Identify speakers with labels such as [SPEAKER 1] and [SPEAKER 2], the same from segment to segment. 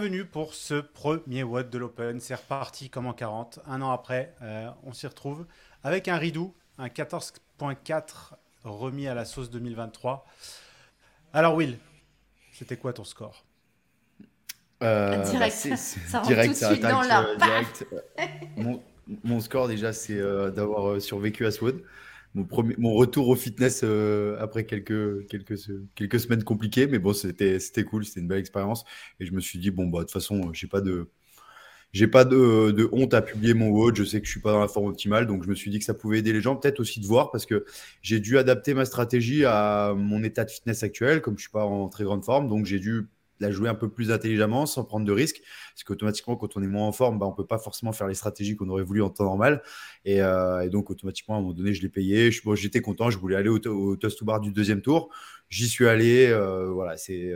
[SPEAKER 1] bienvenue pour ce premier WOD de l'Open. C'est reparti comme en 40. Un an après, euh, on s'y retrouve avec un Ridou, un 14.4 remis à la sauce 2023. Alors Will, c'était quoi ton score?
[SPEAKER 2] Euh, Direct, bah, ça rentre direct, tout de suite dans euh, direct. mon, mon, score déjà, c'est d'avoir survécu à SWOD mon, retour au fitness euh, après quelques, quelques, quelques semaines compliquées. Mais bon, c'était, cool, c'était une belle expérience. Et je me suis dit, bon, bah, de toute façon, j'ai pas de. Pas de, de, honte à publier mon WOD, je sais que je suis pas dans la forme optimale, donc je me suis dit que ça pouvait aider les gens, peut-être aussi de voir, parce que j'ai dû adapter ma stratégie à mon état de fitness actuel, comme je suis pas en très grande forme, donc j'ai dû la jouer un peu plus intelligemment, sans prendre de risques. Parce qu'automatiquement, quand on est moins en forme, bah, on ne peut pas forcément faire les stratégies qu'on aurait voulu en temps normal. Euh, et, donc, automatiquement, à un moment donné, je l'ai payé. J'étais content, je voulais aller au, au toast to bar du deuxième tour. J'y suis allé. Euh, voilà, c'est,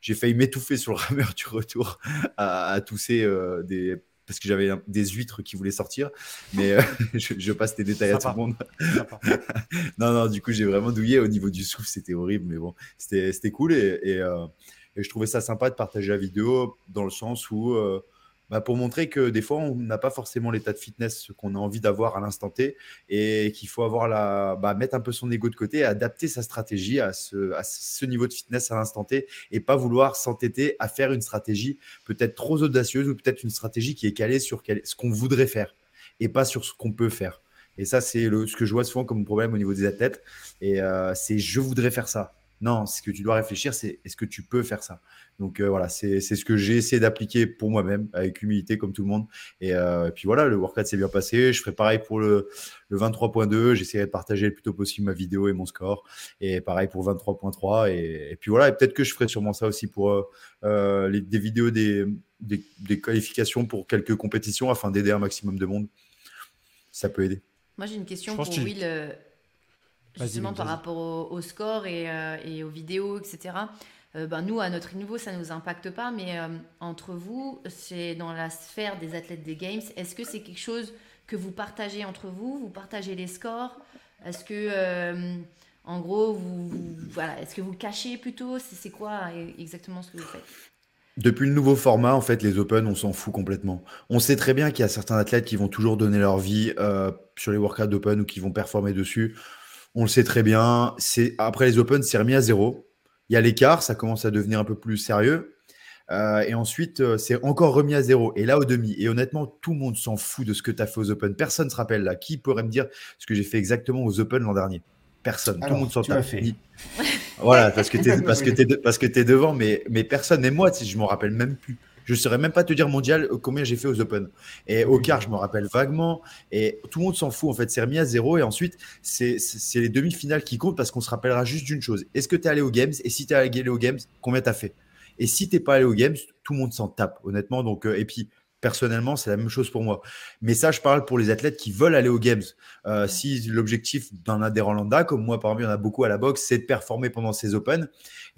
[SPEAKER 2] j'ai failli m'étouffer sur le rameur du retour à, à tousser euh, des parce que j'avais des huîtres qui voulaient sortir. Mais euh, je, passe tes détails à tout le monde. non, non, du coup, j'ai vraiment douillé. Au niveau du souffle, c'était horrible. Mais bon, c'était cool. Et, euh, et, je trouvais ça sympa de partager la vidéo dans le sens où euh, bah, pour montrer que des fois, on n'a pas forcément l'état de fitness qu'on a envie d'avoir à l'instant T et qu'il faut avoir la, bah, mettre un peu son ego de côté, adapter sa stratégie à ce, à ce niveau de fitness à l'instant T et pas vouloir s'entêter à faire une stratégie peut-être trop audacieuse ou peut-être une stratégie qui est calée sur ce qu'on voudrait faire et pas sur ce qu'on peut faire. Et ça, c'est ce que je vois souvent comme problème au niveau des athlètes. Et euh, c'est je voudrais faire ça. Non, ce que tu dois réfléchir, c'est est-ce que tu peux faire ça? Donc euh, voilà, c'est ce que j'ai essayé d'appliquer pour moi-même, avec humilité comme tout le monde. Euh, et, puis voilà, le workout s'est bien passé. Je ferai pareil pour le, le 23.2. J'essaierai de partager le plus tôt possible ma vidéo et mon score. Et pareil pour 23.3. Et, puis voilà, et peut-être que je ferai sûrement ça aussi pour euh, les, des vidéos des, des, qualifications pour quelques compétitions afin d'aider un maximum de monde. Ça peut aider.
[SPEAKER 3] Moi, j'ai une question pour Will justement par rapport au, score et, euh, et, aux vidéos, etc. Euh, ben nous, à notre niveau, ça ne nous impacte pas, mais euh, entre vous, c'est dans la sphère des athlètes des Games. Est-ce que c'est quelque chose que vous partagez entre vous? Vous partagez les scores? Est-ce que, en gros, vous, voilà, est-ce que vous le cachez plutôt? C'est quoi exactement ce que vous faites?
[SPEAKER 2] Depuis le nouveau format, en fait, les Open, on s'en fout complètement. On sait très bien qu'il y a certains athlètes qui vont toujours donner leur vie sur les workouts d'Open ou qui vont performer dessus. On le sait très bien. C'est après les Open, c'est remis à zéro. Il y a l'écart, ça commence à devenir un peu plus sérieux. Euh, et ensuite, euh, c'est encore remis à zéro. Et là, au demi. Et honnêtement, tout le monde s'en fout de ce que tu as fait aux Open. Personne ne se rappelle là. Qui pourrait me dire ce que j'ai fait exactement aux Open l'an dernier? Personne. tout le monde s'en tape. voilà, parce que tu es, parce que es, parce que es devant, mais, mais personne. Et moi, je m'en rappelle même plus. Je ne saurais même pas te dire mondial euh, combien j'ai fait aux Open. Et au quart, je me rappelle vaguement. Et tout le monde s'en fout. En fait, c'est remis à zéro. Et ensuite, c'est les demi-finales qui comptent parce qu'on se rappellera juste d'une chose. Est-ce que tu es allé aux Games? Et si tu es allé aux Games, combien tu as fait? Et si tu n'es pas allé aux Games, tout le monde s'en tape, honnêtement. Donc, euh, et puis, personnellement, c'est la même chose pour moi. Mais ça, je parle pour les athlètes qui veulent aller aux Games. Euh, si l'objectif d'un adhérent lambda, comme moi, parmi il y en a beaucoup à la boxe, c'est de performer pendant ces Open,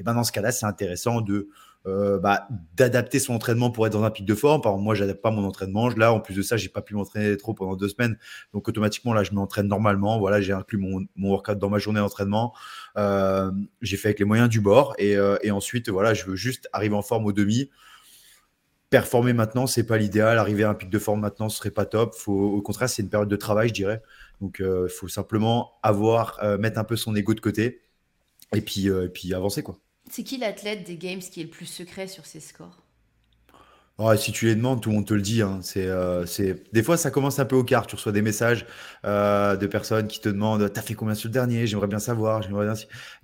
[SPEAKER 2] et ben dans ce cas-là, c'est intéressant de euh, bah, d'adapter son entraînement pour être dans un pic de forme. Par exemple, moi, j'adapte pas mon entraînement. Là, en plus de ça, j'ai pas pu m'entraîner trop pendant deux semaines. Donc, automatiquement, là, je m'entraîne normalement. Voilà, j'ai inclus mon, workout dans ma journée d'entraînement. Euh, j'ai fait avec les moyens du bord. Et, euh, et, ensuite, voilà, je veux juste arriver en forme au demi. Performer maintenant, c'est pas l'idéal. Arriver à un pic de forme maintenant, ce serait pas top. Au contraire, c'est une période de travail, je dirais. Donc, il faut simplement avoir, mettre un peu son ego de côté et puis, et puis avancer, quoi.
[SPEAKER 3] C'est qui l'athlète des Games qui est le plus secret sur ses scores?
[SPEAKER 2] Si tu les demandes, tout le monde te le dit. Hein. Euh, c'est, Des fois, ça commence un peu au quart. Tu reçois des messages euh, de personnes qui te demandent T'as fait combien sur le dernier? J'aimerais bien savoir. J'aimerais bien...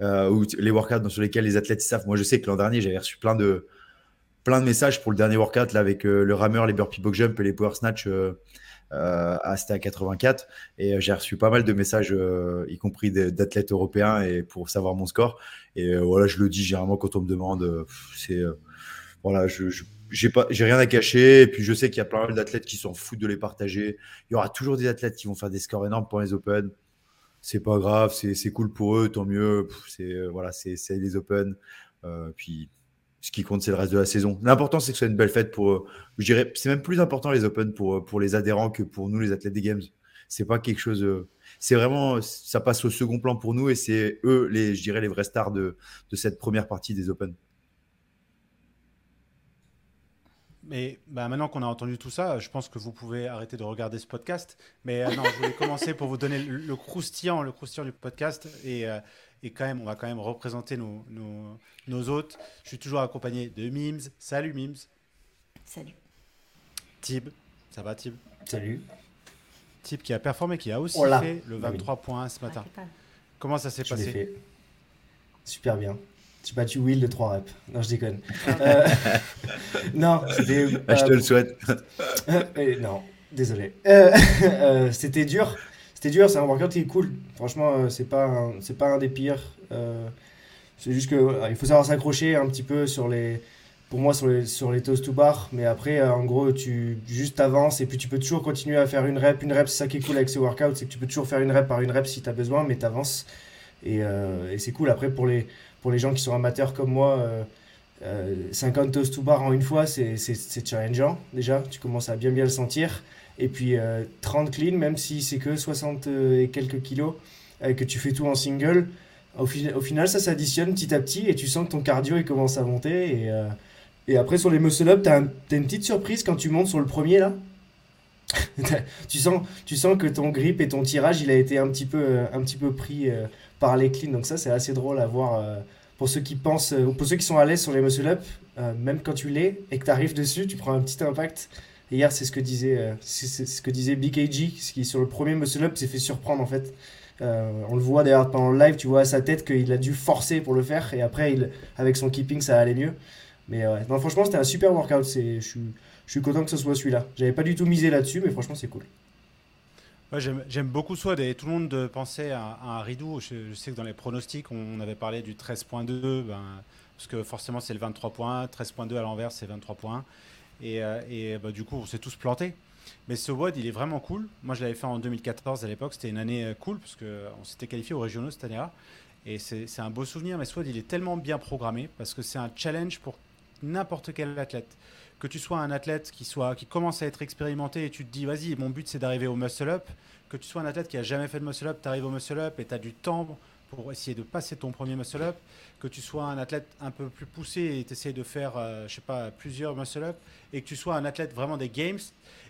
[SPEAKER 2] Euh, ou les workouts sur lesquels les athlètes savent. Moi, je sais que l'an dernier, j'avais reçu plein de, plein de messages pour le dernier workout là, avec le rameur, les burpee box jump et les power snatch. Euh, c'était à 84 et euh, j'ai reçu pas mal de messages, euh, y compris d'athlètes européens, et pour savoir mon score. Et voilà, je le dis généralement quand on me demande, c'est voilà, je, j'ai pas, j'ai rien à cacher. Et puis je sais qu'il y a plein d'athlètes qui s'en foutent de les partager. Il y aura toujours des athlètes qui vont faire des scores énormes pour les Open. C'est pas grave, c'est cool pour eux, tant mieux. C'est voilà, c'est les Open. puis ce qui compte, c'est le reste de la saison. L'important, c'est que ce soit une belle fête pour, euh, je dirais, c'est même plus important les Open pour, euh, pour les adhérents que pour nous, les athlètes des Games. C'est pas quelque chose, euh, c'est vraiment, ça passe au second plan pour nous et c'est eux, les, je dirais, les vrais stars de, de cette première partie des Open.
[SPEAKER 1] Mais bah, maintenant qu'on a entendu tout ça, je pense que vous pouvez arrêter de regarder ce podcast. Mais non, je voulais commencer pour vous donner le, croustillant, le croustillant du podcast. Et, et, quand même, on va quand même représenter nos, nos, nos, hôtes. Je suis toujours accompagné de Mims. Salut Mims.
[SPEAKER 3] Salut.
[SPEAKER 1] Tib. Ça va Tib?
[SPEAKER 4] Salut.
[SPEAKER 1] Tib qui a performé, qui a aussi fait le 23 bah points ce matin. Comment ça s'est passé?
[SPEAKER 4] Super bien. J'ai battu Will de 3 reps. Non, je déconne. Euh, non, c'était.
[SPEAKER 2] Bah, je te le euh, souhaite.
[SPEAKER 4] Euh, non, désolé. Euh, c'était dur. C'était dur, c'est un workout qui est cool. Franchement, c'est pas, c'est pas un des pires. c'est juste que il faut savoir s'accrocher un petit peu sur les. Pour moi, sur les, sur les toast to bar. Mais après, en gros, tu juste avances et puis tu peux toujours continuer à faire une rep. Une rep, c'est ça qui est cool avec ces workouts, c'est que tu peux toujours faire une rep par une rep si tu as besoin, mais tu avances. Et, et c'est cool. Après, pour les pour les gens qui sont amateurs comme moi, euh, 50 euh, toast to bar en une fois, c'est challengeant déjà. Tu commences à bien bien le sentir. Et puis 30 euh, clean, même si c'est que 60 euh, et quelques kilos, que tu fais tout en single, au, final ça s'additionne petit à petit et tu sens que ton cardio commence à monter. Et, après sur les muscle-up, tu as, une petite surprise quand tu montes sur le premier là. tu, sens, que ton grip et ton tirage il a été un petit peu, pris par les cleans. Donc ça c'est assez drôle à voir pour ceux qui pensent, euh, pour ceux qui sont à l'aise sur les muscle up, euh, même quand tu l'es et que tu arrives dessus, tu prends un petit impact. Hier, c'est ce que disait, euh, ce que disait BKG, qui sur le premier muscle up s'est fait surprendre en fait. on le voit d'ailleurs pendant le live, tu vois à sa tête qu'il a dû forcer pour le faire et après, avec son keeping, ça allait mieux. Mais non, franchement, c'était un super workout. Je suis, content que ce soit celui-là. J'avais pas du tout misé là-dessus, mais franchement, c'est cool.
[SPEAKER 1] J'aime beaucoup Swad et tout le monde pensait à, un Ridou. Je, sais que dans les pronostics, on avait parlé du 13.2, ben, parce que forcément c'est le 23 points. 13.2 à l'envers, c'est 23 points. Et, euh, et bah, du coup, on s'est tous plantés. Mais ce WOD, il est vraiment cool. Moi, je l'avais fait en 2014 à l'époque. C'était une année euh, cool, parce qu'on s'était qualifié aux régionaux cette année-là. Et c'est un beau souvenir. Mais ce WOD, il est tellement bien programmé, parce que c'est un challenge pour n'importe quel athlète que tu sois un athlète qui, soit, qui commence à être expérimenté et tu te dis, vas-y, mon but c'est d'arriver au muscle-up, que tu sois un athlète qui a jamais fait de muscle-up, tu arrives au muscle-up et tu as du temps pour essayer de passer ton premier muscle-up, que tu sois un athlète un peu plus poussé et tu essaies de faire, euh, je sais pas, plusieurs muscle-up, et que tu sois un athlète vraiment des games,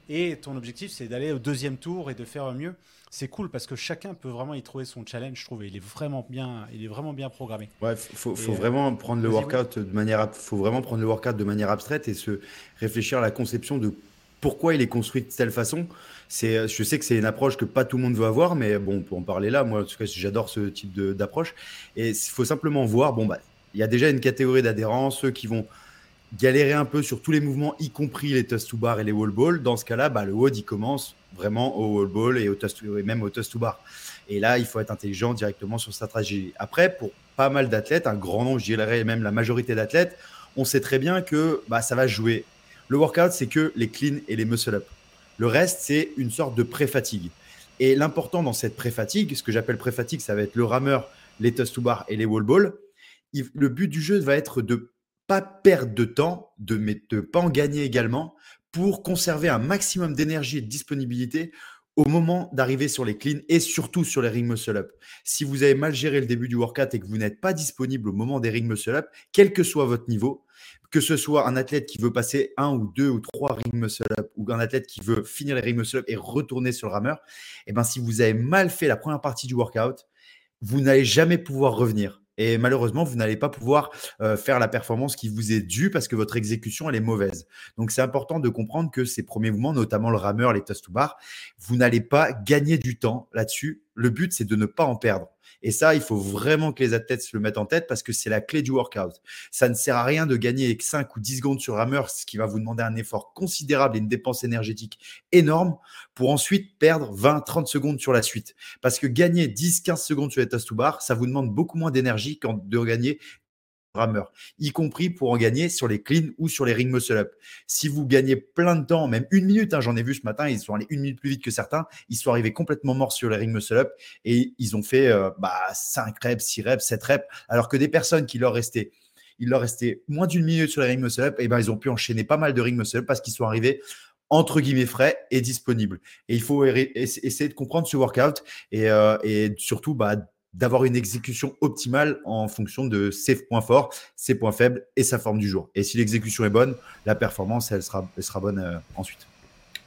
[SPEAKER 1] et ton objectif c'est d'aller au deuxième tour et de faire mieux c'est cool parce que chacun peut vraiment y trouver son challenge, je trouve. il est vraiment bien, il est vraiment bien programmé.
[SPEAKER 2] Ouais, faut, faut euh, vraiment prendre le workout de manière, faut vraiment prendre le workout de manière abstraite et se réfléchir à la conception de pourquoi il est construit de telle façon. C'est, je sais que c'est une approche que pas tout le monde veut avoir, mais bon, on peut en parler là. Moi, en tout cas, j'adore ce type d'approche. Et il faut simplement voir, bon, bah, il y a déjà une catégorie d'adhérents, ceux qui vont galérer un peu sur tous les mouvements, y compris les toast to bar et les wall ball. Dans ce cas-là, bah, le WOD, il commence vraiment au wall ball et, au toast et même au toast to bar. Et là, il faut être intelligent directement sur sa stratégie. Après, pour pas mal d'athlètes, un grand nombre, je dirais même la majorité d'athlètes, on sait très bien que bah, ça va jouer. Le workout, c'est que les clean et les muscle-up. Le reste, c'est une sorte de pré-fatigue. Et l'important dans cette pré-fatigue, ce que j'appelle pré-fatigue, ça va être le rameur, les toast to bar et les wall ball. Le but du jeu va être de pas perdre de temps, de ne pas en gagner également, pour conserver un maximum d'énergie et de disponibilité au moment d'arriver sur les cleans et surtout sur les ring muscle up. Si vous avez mal géré le début du workout et que vous n'êtes pas disponible au moment des ring muscle up, quel que soit votre niveau, que ce soit un athlète qui veut passer un ou deux ou trois ring muscle up ou un athlète qui veut finir les ring muscle up et retourner sur le rameur, et eh ben si vous avez mal fait la première partie du workout, vous n'allez jamais pouvoir revenir. Et malheureusement, vous n'allez pas pouvoir euh, faire la performance qui vous est due parce que votre exécution, elle est mauvaise. Donc, c'est important de comprendre que ces premiers mouvements, notamment le rameur, les toast to bar, vous n'allez pas gagner du temps là-dessus. Le but, c'est de ne pas en perdre. Et ça, il faut vraiment que les athlètes se le mettent en tête parce que c'est la clé du workout. Ça ne sert à rien de gagner avec 5 ou 10 secondes sur rameur, ce qui va vous demander un effort considérable et une dépense énergétique énorme pour ensuite perdre 20, 30 secondes sur la suite. Parce que gagner 10, 15 secondes sur les toast to bar, ça vous demande beaucoup moins d'énergie qu'en de gagner y compris pour en gagner sur les clean ou sur les ring muscle up. Si vous gagnez plein de temps, même une minute, hein, j'en ai vu ce matin, ils sont allés une minute plus vite que certains, ils sont arrivés complètement morts sur les ring muscle up et ils ont fait euh, bah, 5 reps, 6 reps, 7 reps, alors que des personnes qui leur restaient il leur restait moins d'une minute sur les ring muscle up, et ben ils ont pu enchaîner pas mal de ring muscle up parce qu'ils sont arrivés entre guillemets frais et disponibles. Et il faut essayer de comprendre ce workout et, euh, et surtout bah, d'avoir une exécution optimale en fonction de ses points forts, ses points faibles et sa forme du jour. Et si l'exécution est bonne, la performance, elle sera, elle sera bonne euh, ensuite.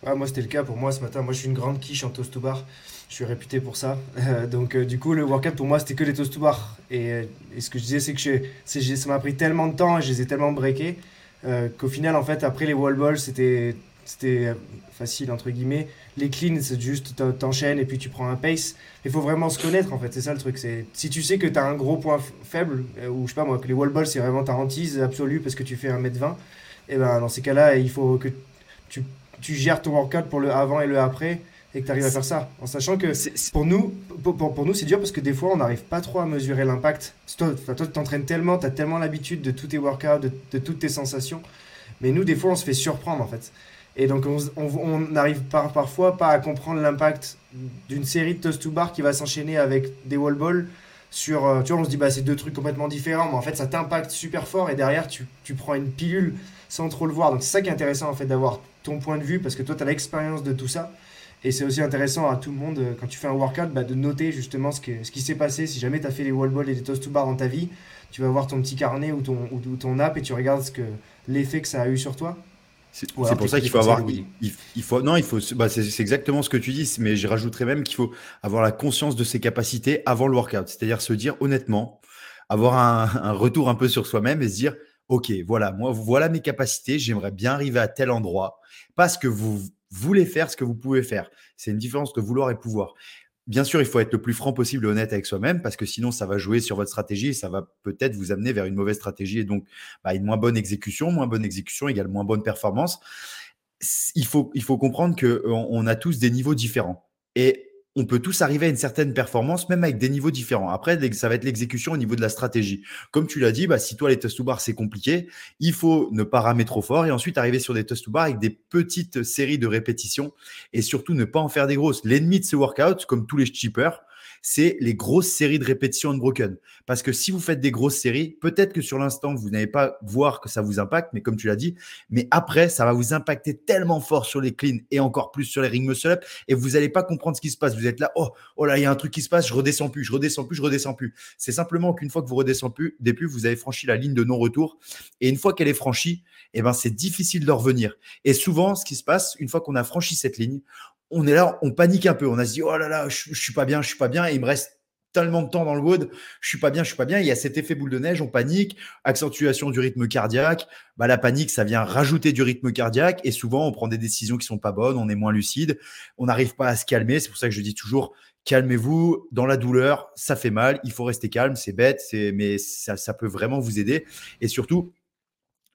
[SPEAKER 4] moi, c'était le cas pour moi ce matin. Moi, je suis une grande quiche en toast to bar. Je suis réputé pour ça. Euh, donc, euh, du coup, le workout pour moi, c'était que les toast to bar. Et, ce que je disais, c'est que ça m'a pris tellement de temps et je les ai tellement breakés qu'au final, en fait, après les wall balls, c'était c'était facile entre guillemets. Les cleans, c'est juste t'enchaînes et puis tu prends un pace. Il faut vraiment se connaître en fait, c'est ça le truc. C'est si tu sais que tu as un gros point faible euh, ou je sais pas moi que les wall balls c'est vraiment ta hantise absolue parce que tu fais 1m20, et ben dans ces cas-là, il faut que tu, tu gères ton workout pour le avant et le après et que tu arrives à faire ça. En sachant que pour nous, pour, pour, nous c'est dur parce que des fois on n'arrive pas trop à mesurer l'impact. Toi, toi tu t'entraînes tellement, tu as tellement l'habitude de tous tes workouts, de, de, toutes tes sensations. Mais nous, des fois, on se fait surprendre en fait. Et donc, on n'arrive par, parfois pas à comprendre l'impact d'une série de toast to bar qui va s'enchaîner avec des wall balls sur. Euh, tu vois, on se dit, bah, c'est deux trucs complètement différents, mais en fait, ça t'impacte super fort et derrière, tu, tu, prends une pilule sans trop le voir. Donc, c'est ça qui est intéressant, en fait, d'avoir ton point de vue parce que toi, tu as l'expérience de tout ça. Et c'est aussi intéressant à tout le monde, euh, quand tu fais un workout, bah, de noter justement ce, ce qui s'est passé. Si jamais tu as fait les wall balls et les toast to bar dans ta vie, tu vas voir ton petit carnet ou ton, ou ton app et tu regardes ce que l'effet que ça a eu sur toi.
[SPEAKER 2] C'est pour ça qu'il faut avoir. Il, faut, non, il faut. Bah, c'est exactement ce que tu dis, mais je rajouterais même qu'il faut avoir la conscience de ses capacités avant le workout. C'est-à-dire se dire honnêtement, avoir un, retour un peu sur soi-même et se dire Ok, voilà, moi, voilà mes capacités, j'aimerais bien arriver à tel endroit. Parce que vous voulez faire ce que vous pouvez faire. C'est une différence de vouloir et pouvoir. Bien sûr, il faut être le plus franc possible et honnête avec soi-même parce que sinon, ça va jouer sur votre stratégie et ça va peut-être vous amener vers une mauvaise stratégie et donc bah, une moins bonne exécution. Moins bonne exécution égale moins bonne performance. Il faut, il faut comprendre qu'on a tous des niveaux différents. Et on peut tous arriver à une certaine performance, même avec des niveaux différents. Après, ça va être l'exécution au niveau de la stratégie. Comme tu l'as dit, bah, si toi, les test to bar, c'est compliqué, il faut ne pas ramer trop fort et ensuite arriver sur des test to bar avec des petites séries de répétitions et surtout ne pas en faire des grosses. L'ennemi de ce workout, comme tous les cheapers, c'est les grosses séries de répétitions unbroken. Parce que si vous faites des grosses séries, peut-être que sur l'instant, vous n'allez pas voir que ça vous impacte, mais comme tu l'as dit, mais après, ça va vous impacter tellement fort sur les cleans et encore plus sur les ring muscle up et vous n'allez pas comprendre ce qui se passe. Vous êtes là, oh, oh là, il y a un truc qui se passe, je redescends plus, je redescends plus, je redescends plus. C'est simplement qu'une fois que vous redescendez plus, des vous avez franchi la ligne de non-retour. Et une fois qu'elle est franchie, eh ben, c'est difficile de revenir. Et souvent, ce qui se passe, une fois qu'on a franchi cette ligne, on est là, on panique un peu. On a dit, oh là là, je, suis pas bien, je suis pas bien. Et il me reste tellement de temps dans le wood, je suis pas bien, je suis pas bien. Il y a cet effet boule de neige, on panique, accentuation du rythme cardiaque. Bah, la panique, ça vient rajouter du rythme cardiaque et souvent on prend des décisions qui sont pas bonnes, on est moins lucide, on n'arrive pas à se calmer. C'est pour ça que je dis toujours, calmez-vous. Dans la douleur, ça fait mal, il faut rester calme, c'est bête, c'est mais ça peut vraiment vous aider. Et surtout,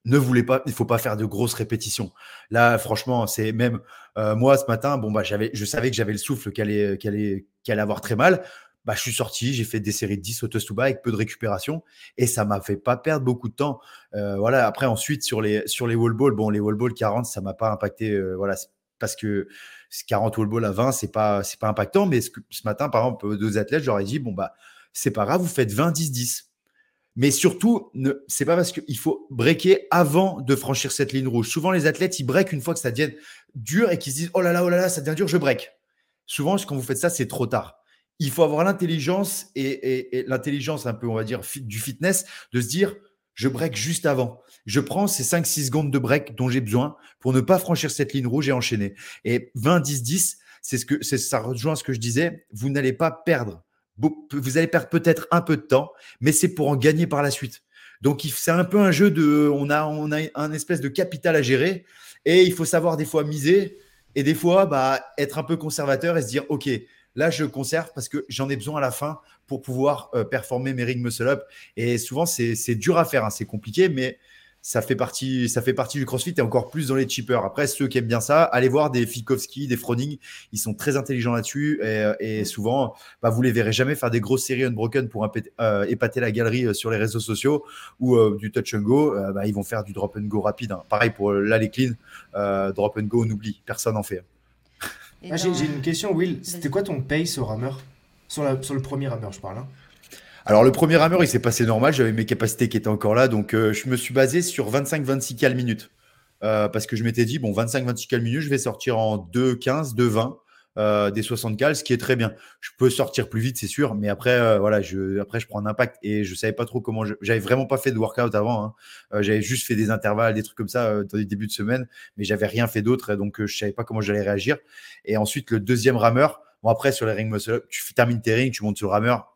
[SPEAKER 2] ne voulez pas, il faut pas faire de grosses répétitions. Là, franchement, c'est même euh, moi ce matin, bon bah j'avais, je savais que j'avais le souffle qui allait, qui allait, qui allait avoir très mal. Bah, je suis sorti, j'ai fait des séries de 10 au to avec peu de récupération et ça m'a fait pas perdre beaucoup de temps. Euh, voilà. Après, ensuite sur les sur les wall balls, bon les wall balls 40, ça m'a pas impacté. Euh, voilà, parce que 40 wall balls à 20, c'est pas c'est pas impactant. Mais ce, ce matin, par exemple, deux athlètes, j'aurais dit bon bah c'est pas grave, vous faites 20 10 10 mais surtout, c'est pas parce qu'il faut breaker avant de franchir cette ligne rouge. Souvent, les athlètes, ils break une fois que ça devient dur et qu'ils se disent Oh là là, oh là là, ça devient dur, je break. Souvent, quand vous faites ça, c'est trop tard. Il faut avoir l'intelligence et, l'intelligence un peu, on va dire, du fitness, de se dire Je break juste avant. Je prends ces 5-6 secondes de break dont j'ai besoin pour ne pas franchir cette ligne rouge et enchaîner. Et 20-10-10, c'est ce que, ça rejoint ce que je disais. Vous n'allez pas perdre vous allez perdre peut-être un peu de temps, mais c'est pour en gagner par la suite. Donc c'est un peu un jeu de, on a, on a un espèce de capital à gérer et il faut savoir des fois miser et des fois bah, être un peu conservateur et se dire ok là je conserve parce que j'en ai besoin à la fin pour pouvoir euh, performer mes ring muscle up et souvent c'est dur à faire, hein, c'est compliqué mais ça fait partie, ça fait partie du CrossFit et encore plus dans les cheapers. Après, ceux qui aiment bien ça, allez voir des Fikowski, des Froning. Ils sont très intelligents là-dessus et, souvent, bah, vous les verrez jamais faire des grosses séries unbroken pour euh, épater la galerie euh, sur les réseaux sociaux ou euh, du touch and go. Bah, ils vont faire du drop and go rapide. Hein. Pareil pour là les clean, drop and go, on oublie, personne n'en fait.
[SPEAKER 4] Ah, j'ai une question, Will. C'était quoi ton pace au rameur? Sur, sur le premier rameur, je parle. Hein.
[SPEAKER 2] Alors, le premier rameur, il s'est passé normal. J'avais mes capacités qui étaient encore là. Donc, euh, je me suis basé sur 25-26 cales minutes. Euh, parce que je m'étais dit, bon, 25-26 cales minutes, je vais sortir en 2-15, 2-20. euh, des 60 cales, ce qui est très bien. Je peux sortir plus vite, c'est sûr, mais après, euh, voilà, je, après, je prends un impact et je savais pas trop comment. J'avais vraiment pas fait de workout avant. Hein. Euh, j'avais juste fait des intervalles, des trucs comme ça dans les débuts de semaine, mais j'avais rien fait d'autre, donc je savais pas comment j'allais réagir. Et ensuite, le deuxième rameur. Bon, après, sur les ring muscle tu termines tes rings, tu montes sur le rameur.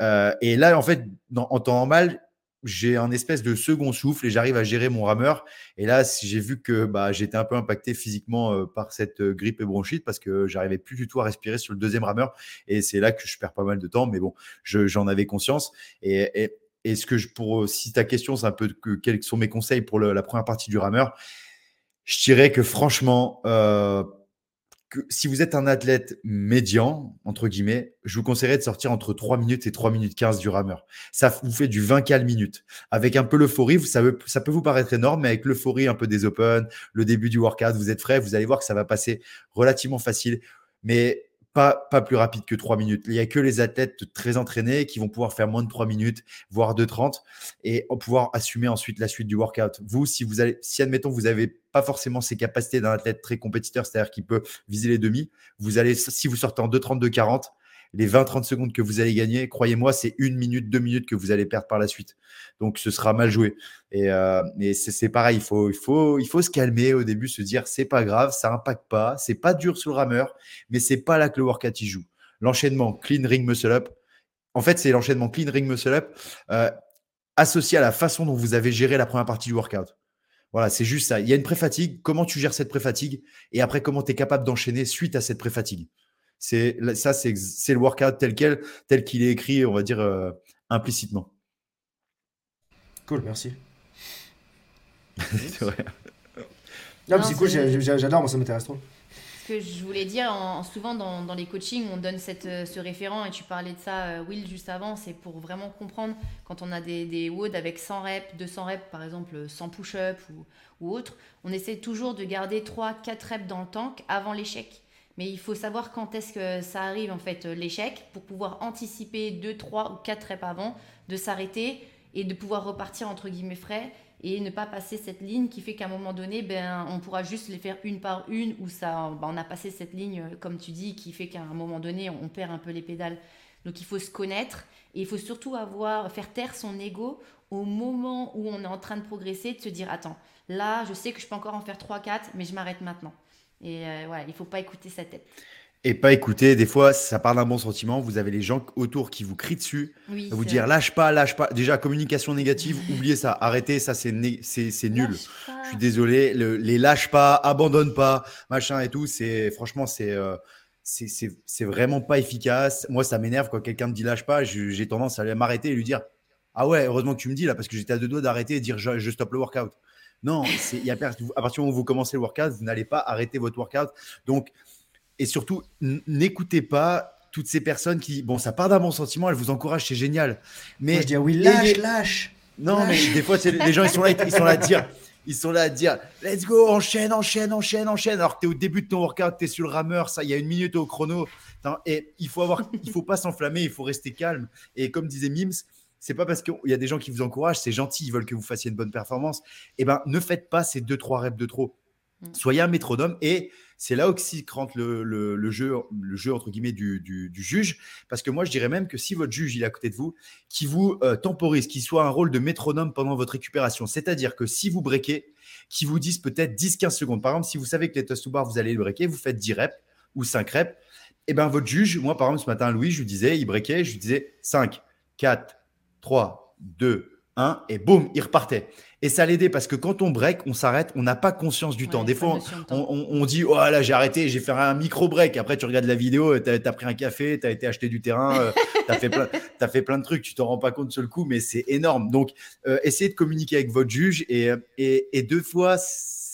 [SPEAKER 2] Et là, en fait, en temps normal, j'ai un espèce de second souffle et j'arrive à gérer mon rameur. Et là, j'ai vu que bah, j'étais un peu impacté physiquement euh, par cette euh, grippe et bronchite parce que j'arrivais plus du tout à respirer sur le deuxième rameur. Et c'est là que je perds pas mal de temps. Mais bon, j'en avais conscience. Et, et, ce que je, pour, si ta question, c'est un peu que, quels sont mes conseils pour la première partie du rameur, je dirais que franchement, euh, si vous êtes un athlète médian, entre guillemets, je vous conseillerais de sortir entre 3 minutes et 3 minutes 15 du rameur. Ça vous fait du 20 cal minutes. Avec un peu l'euphorie, ça, ça peut vous paraître énorme, mais avec l'euphorie un peu des Open, le début du workout, vous êtes frais, vous allez voir que ça va passer relativement facile. Mais pas, plus rapide que 3 minutes. Il n'y a que les athlètes très entraînés qui vont pouvoir faire moins de 3 minutes, voire 2,30 et pouvoir assumer ensuite la suite du workout. Vous, si vous allez, si admettons, vous n'avez pas forcément ces capacités d'un athlète très compétiteur, c'est-à-dire qui peut viser les demi, vous allez, si vous sortez en 2,32, 40, les 20-30 secondes que vous allez gagner, croyez-moi, c'est une minute, deux minutes que vous allez perdre par la suite. Donc, ce sera mal joué. Et, euh, c'est pareil, il faut, se calmer au début, se dire c'est pas grave, ça impacte pas, c'est pas dur sur le rameur, mais c'est pas là que le workout joue. L'enchaînement clean ring muscle up, en fait, c'est l'enchaînement clean ring muscle up euh, associé à la façon dont vous avez géré la première partie du workout. Voilà, c'est juste ça. Il y a une pré-fatigue. Comment tu gères cette pré-fatigue Et après, comment tu es capable d'enchaîner suite à cette pré-fatigue c'est ça, c'est le workout tel quel, tel qu'il est écrit, on va dire euh, implicitement.
[SPEAKER 4] Cool, merci. c'est vrai. Non, c'est cool, j'adore, moi ça m'intéresse trop.
[SPEAKER 3] Ce que je voulais dire, en, souvent dans, dans, les coachings, on donne cette, euh, ce référent, et tu parlais de ça, euh, Will, juste avant, c'est pour vraiment comprendre quand on a des, des WOD avec 100 reps, 200 reps, par exemple 100 push-up ou, ou autre, on essaie toujours de garder 3-4 reps dans le tank avant l'échec. Mais il faut savoir quand est-ce que ça arrive, en fait, euh, l'échec, pour pouvoir anticiper 2, 3 ou 4 reps avant, de s'arrêter et de pouvoir repartir, entre guillemets, frais et ne pas passer cette ligne qui fait qu'à un moment donné, ben, on pourra juste les faire une par une ou ça, ben, on a passé cette ligne, euh, comme tu dis, qui fait qu'à un moment donné, on perd un peu les pédales. Donc il faut se connaître et il faut surtout avoir, faire taire son ego au moment où on est en train de progresser, de se dire, attends, là, je sais que je peux encore en faire 3-4, mais je m'arrête maintenant. Et euh, voilà, il faut pas écouter sa tête.
[SPEAKER 2] Et pas écouter, des fois, ça part d'un bon sentiment. Vous avez les gens autour qui vous crient dessus, vous dire lâche pas, lâche pas. Déjà, communication négative, oubliez ça, arrêtez, ça c'est c'est nul. Je suis désolé, les lâche pas, abandonne pas, machin et tout. C'est franchement, c'est euh, c'est vraiment pas efficace. Moi, ça m'énerve quand quelqu'un me dit lâche pas. J'ai tendance à m'arrêter et lui dire ah ouais, heureusement que tu me dis là parce que j'étais à deux doigts d'arrêter et dire je, je stoppe le workout. Non, y a, à partir du moment où vous commencez le workout, vous n'allez pas arrêter votre workout. Donc, et surtout, n'écoutez pas toutes ces personnes qui, bon, ça part d'un bon sentiment, elles vous encouragent, c'est génial.
[SPEAKER 4] Mais je dis oui, lâche, lâche.
[SPEAKER 2] Non, mais des fois, les gens, ils sont là, ils sont là à dire, ils sont là à dire, let's go, enchaîne, enchaîne, enchaîne, enchaîne. Alors que tu es au début de ton workout, tu es sur le rameur, ça, il y a une minute au chrono. Et il faut avoir, il faut pas s'enflammer, il faut rester calme. Et comme disait Mims, c'est pas parce qu'il y a des gens qui vous encouragent, c'est gentil, ils veulent que vous fassiez une bonne performance. Eh ben, ne faites pas ces deux trois reps de trop. Mm. Soyez un métronome et c'est là aussi que rentre le, jeu, le jeu entre guillemets du, juge, parce que moi je dirais même que si votre juge il est à côté de vous, qui vous euh, temporise, qui soit un rôle de métronome pendant votre récupération, c'est-à-dire que si vous breakez, qui vous dise peut-être 10-15 secondes. Par exemple, si vous savez que les toast to bar vous allez le breaker, vous faites 10 reps ou 5 reps, et eh ben votre juge, moi par exemple ce matin Louis, je lui disais, il breakait, je lui disais 5, 4, 3, 2, 1, et boum, il repartait. Et ça l'aidait parce que quand on break, on s'arrête, on n'a pas conscience du temps. Des fois, on, dit Oh là, j'ai arrêté, j'ai fait un micro-break. Après, tu regardes la vidéo, tu as, pris un café, tu as été acheter du terrain, euh, tu as, fait plein, as fait plein de trucs, tu t'en rends pas compte sur le coup, mais c'est énorme. Donc, euh, essayez de communiquer avec votre juge et, et, et deux fois,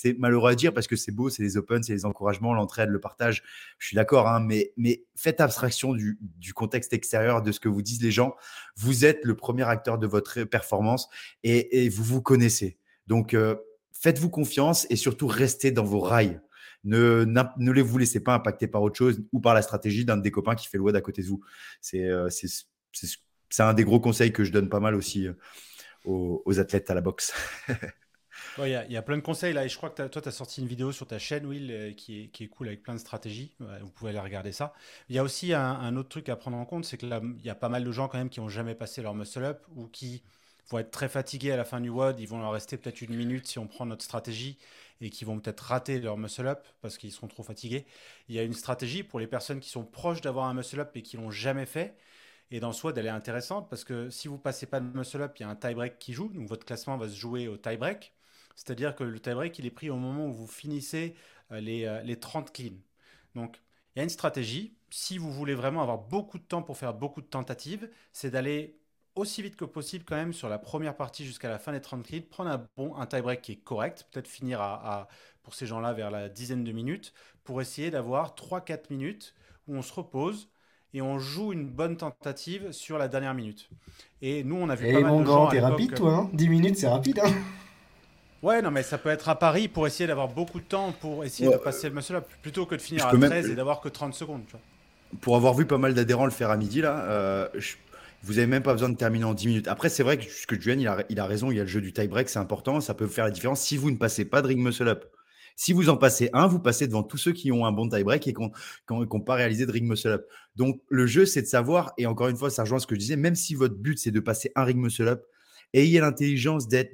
[SPEAKER 2] c'est malheureux à dire parce que c'est beau, c'est les open, c'est les encouragements, l'entraide, le partage. Je suis d'accord, hein, mais, faites abstraction du, contexte extérieur, de ce que vous disent les gens. Vous êtes le premier acteur de votre performance et, vous vous connaissez. Donc, euh, faites-vous confiance et surtout restez dans vos rails. Ne, ne vous laissez pas impacter par autre chose ou par la stratégie d'un des copains qui fait le WOD à côté de vous. Euh, c'est un des gros conseils que je donne pas mal aussi euh, aux athlètes à la boxe.
[SPEAKER 1] Il y, a plein de conseils là, et je crois que toi, tu as sorti une vidéo sur ta chaîne, Will, euh, qui est, cool avec plein de stratégies. Vous pouvez aller regarder ça. Il y a aussi un, autre truc à prendre en compte, c'est que il y a pas mal de gens quand même qui n'ont jamais passé leur muscle-up ou qui vont être très fatigués à la fin du WOD. Ils vont leur rester peut-être une minute si on prend notre stratégie et qui vont peut-être rater leur muscle-up parce qu'ils seront trop fatigués. Il y a une stratégie pour les personnes qui sont proches d'avoir un muscle-up et qui l'ont jamais fait. Et dans le SWOD, elle est intéressante parce que si vous passez pas de muscle-up, il y a un tie-break qui joue. Donc votre classement va se jouer au tie-break. C'est-à-dire que le tie-break, il est pris au moment où vous finissez euh, les, euh, les 30 cleans. Donc, il y a une stratégie. Si vous voulez vraiment avoir beaucoup de temps pour faire beaucoup de tentatives, c'est d'aller aussi vite que possible quand même sur la première partie jusqu'à la fin des 30 cleans, prendre un bon un tie-break qui est correct, peut-être finir à, pour ces gens-là vers la dizaine de minutes, pour essayer d'avoir 3-4 minutes où on se repose et on joue une bonne tentative sur la dernière minute. Et nous, on a vu
[SPEAKER 4] pas mal de gens. T'es rapide, toi, hein 10 minutes, c'est rapide, hein
[SPEAKER 1] Ouais, non, mais ça peut être à Paris pour essayer d'avoir beaucoup de temps pour essayer de passer le muscle up plutôt que de finir à 13 et d'avoir que 30 secondes.
[SPEAKER 2] Pour avoir vu pas mal d'adhérents le faire à midi, là, euh, vous n'avez même pas besoin de terminer en 10 minutes. Après, c'est vrai que ce que Julian, il a, il a raison, il y a le jeu du tie-break, c'est important, ça peut faire la différence si vous ne passez pas de ring muscle up. Si vous en passez un, vous passez devant tous ceux qui ont un bon tie-break et qui n'ont pas réalisé de ring muscle up. Donc, le jeu, c'est de savoir, et encore une fois, ça rejoint ce que je disais, même si votre but, c'est de passer un ring muscle up, ayez l'intelligence d'être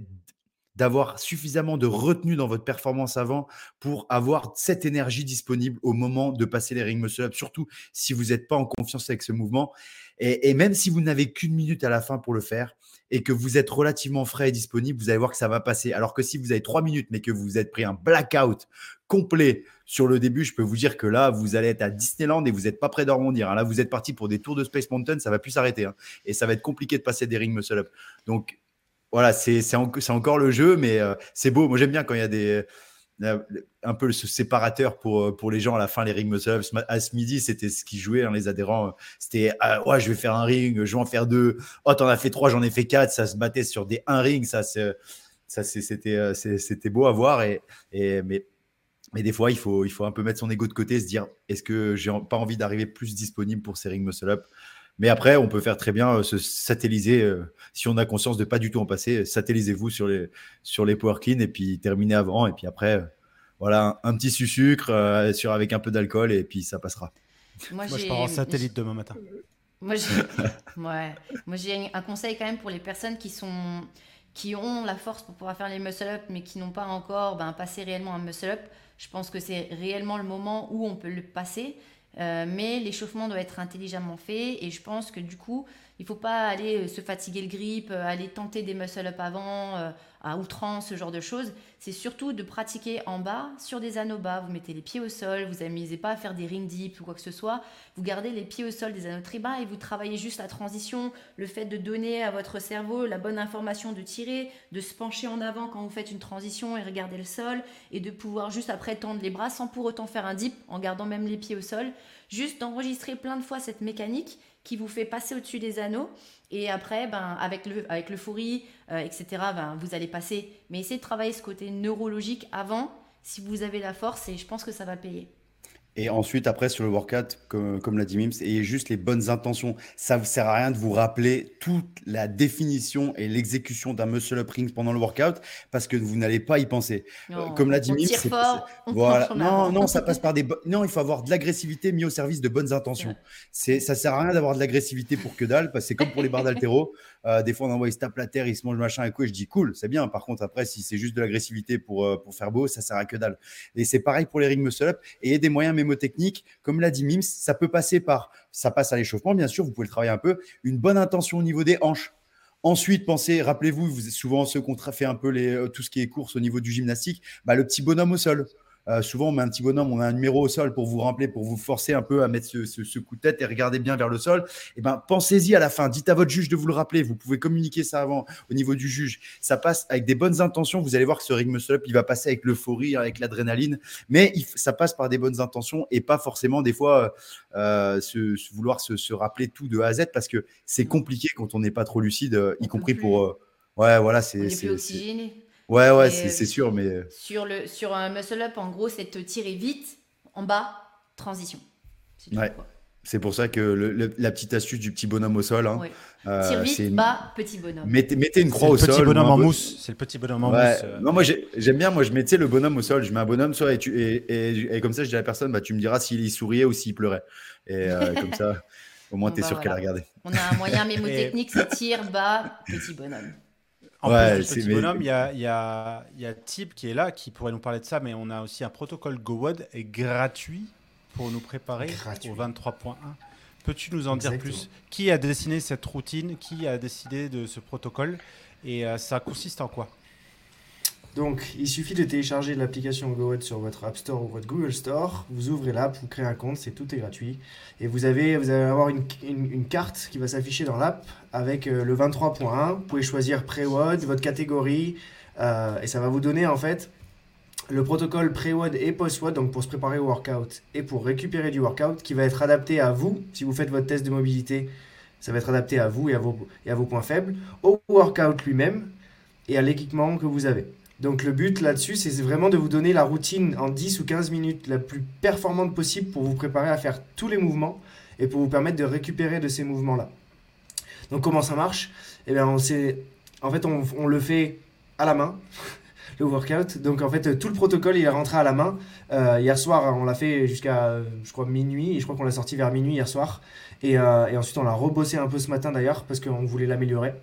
[SPEAKER 2] d'avoir suffisamment de retenue dans votre performance avant pour avoir cette énergie disponible au moment de passer les ring muscle up, surtout si vous n'êtes pas en confiance avec ce mouvement. Et, même si vous n'avez qu'une minute à la fin pour le faire et que vous êtes relativement frais et disponible, vous allez voir que ça va passer. Alors que si vous avez trois minutes, mais que vous êtes pris un blackout complet sur le début, je peux vous dire que là, vous allez être à Disneyland et vous n'êtes pas prêt de rebondir. Hein. Là, vous êtes parti pour des tours de Space Mountain, ça va plus s'arrêter. Hein. Et ça va être compliqué de passer des ring muscle up. Donc, voilà, c'est encore le jeu, mais euh, c'est beau. Moi, j'aime bien quand il y a des euh, un peu ce séparateur pour, euh, pour les gens à la fin, les ring muscle À ce midi, c'était ce qui jouait, hein, les adhérents. C'était ouais, je vais faire un ring, je vais en faire deux. Oh, t'en as fait trois, j'en ai fait quatre. Ça se battait sur des un ring. Ça, c'était beau à voir. Et, mais, mais des fois, il faut, il faut un peu mettre son ego de côté, se dire est-ce que j'ai pas envie d'arriver plus disponible pour ces ring muscle up? Mais après, on peut faire très bien euh, se satelliser, euh, si on a conscience de pas du tout en passer, satellisez-vous sur les, sur les power clean et puis terminez avant. Et puis après, euh, voilà, un, petit sucre sur, avec un peu d'alcool et puis ça passera.
[SPEAKER 1] Moi, je pars en satellite demain matin.
[SPEAKER 3] Moi, j'ai un conseil quand même pour les personnes qui sont qui ont la force pour pouvoir faire les muscle-up, mais qui n'ont pas encore ben, passé réellement un muscle-up. Je pense que c'est réellement le moment où on peut le passer. Euh, mais l'échauffement doit être intelligemment fait et je pense que du coup, il ne faut pas aller euh, se fatiguer le grip, euh, aller tenter des muscle-up avant, à outrance, ce genre de choses. C'est surtout de pratiquer en bas, sur des anneaux bas. Vous mettez les pieds au sol, vous amusez pas à faire des ring dips ou quoi que ce soit. Vous gardez les pieds au sol des anneaux très bas et vous travaillez juste la transition, le fait de donner à votre cerveau la bonne information de tirer, de se pencher en avant quand vous faites une transition et regarder le sol et de pouvoir juste après tendre les bras sans pour autant faire un dip en gardant même les pieds au sol. Juste d'enregistrer plein de fois cette mécanique qui vous fait passer au-dessus des anneaux. Et après, ben, avec, le, avec euh, etc., ben, vous allez passer. Mais essayez de travailler ce côté neurologique avant, si vous avez la force, et je pense que ça va payer.
[SPEAKER 2] Et ensuite, après, sur le workout, comme, comme l'a dit Mims, ayez juste les bonnes intentions. Ça ne sert à rien de vous rappeler toute la définition et l'exécution d'un muscle up ring pendant le workout parce que vous n'allez pas y penser.
[SPEAKER 3] Euh, comme l'a dit Mims, c'est,
[SPEAKER 2] voilà. non, non, ça passe par des. Non, il faut avoir de l'agressivité mis au service de bonnes intentions. C'est, ça sert à rien d'avoir de l'agressivité pour que dalle, parce que c'est comme pour les barres d'altéro. Euh, des fois, on envoie, ils se tapent la terre, ils se mangent machin et quoi. Et je dis cool, c'est bien. Par contre, après, si c'est juste de l'agressivité pour, euh, pour faire beau, ça sert à que dalle. Et c'est pareil pour les ring muscle up. Et des moyens technique, comme l'a dit Mims, ça peut passer par, ça passe à l'échauffement, bien sûr, vous pouvez le travailler un peu, une bonne intention au niveau des hanches. Ensuite, pensez, rappelez-vous, vous êtes souvent ceux qui ont fait un peu les, euh, tout ce qui est course au niveau du gymnastique, bah, le petit bonhomme au sol. Euh, souvent, on met un petit bonhomme, on a un numéro au sol pour vous rappeler, pour vous forcer un peu à mettre ce, coup de tête et regarder bien vers le sol. Et eh ben, pensez-y à la fin. Dites à votre juge de vous le rappeler. Vous pouvez communiquer ça avant au niveau du juge. Ça passe avec des bonnes intentions. Vous allez voir que ce ring muscle up, il va passer avec l'euphorie, avec l'adrénaline. Mais ça passe par des bonnes intentions et pas forcément des fois euh, se, vouloir se, rappeler tout de A à Z parce que c'est compliqué quand on n'est pas trop lucide, euh, y compris pour. ouais, voilà, c'est. Ouais, ouais, c'est sûr, mais. Euh,
[SPEAKER 3] sur, le, sur un muscle up, en gros, c'est te tirer vite, en bas, transition.
[SPEAKER 2] Ouais. C'est pour ça que la petite astuce du petit bonhomme au sol. Hein,
[SPEAKER 3] euh, Tire vite, bas, petit bonhomme.
[SPEAKER 2] Mettez, mettez une croix au
[SPEAKER 1] sol.
[SPEAKER 2] Petit
[SPEAKER 1] bonhomme en mousse. C'est le petit bonhomme en mousse. Euh.
[SPEAKER 2] Non, moi j'aime bien. Moi je mettais le bonhomme au sol. Je mets un bonhomme soit et, tu, et, et, comme ça je dis à la personne, bah, tu me diras s'il souriait ou s'il pleurait. Et euh, comme ça, au moins tu es bah, sûr qu'elle a regardé.
[SPEAKER 3] On a un moyen mémotechnique, c'est tire, bas, petit bonhomme.
[SPEAKER 1] En ouais, plus petit bonhomme, il y a, y, a, y a Tip qui est là, qui pourrait nous parler de ça, mais on a aussi un protocole GoWod et gratuit pour nous préparer au 23.1. Peux-tu nous en dire plus? Qui a dessiné cette routine? Qui a décidé de ce protocole? Et euh, ça consiste en quoi?
[SPEAKER 4] Donc, il suffit de télécharger l'application GoWed sur votre App Store ou votre Google Store. Vous ouvrez l'app, vous créez un compte, c'est tout est gratuit. Et vous, avez, vous allez avoir une, carte qui va s'afficher dans l'app avec euh, le 23.1. Vous pouvez choisir pré-WOD, votre catégorie, euh, et ça va vous donner en fait le protocole pré-WOD et post-WOD, donc pour se préparer au workout et pour récupérer du workout, qui va être adapté à vous. Si vous faites votre test de mobilité, ça va être adapté à vous et à vos points faibles, au workout lui-même et à l'équipement que vous avez. Donc le but là-dessus, c'est vraiment de vous donner la routine en 10 ou 15 minutes la plus performante possible pour vous préparer à faire tous les mouvements et pour vous permettre de récupérer de ces mouvements-là. Donc comment ça marche? Eh bien, on en fait, on, le fait à la main. le workout. Donc en fait, tout le protocole, il est rentré à la main. Euh, hier soir, on l'a fait jusqu'à, je crois, minuit. Je crois qu'on l'a sorti vers minuit hier soir. Et, euh, et ensuite, on l'a rebossé un peu ce matin d'ailleurs, parce qu'on voulait l'améliorer.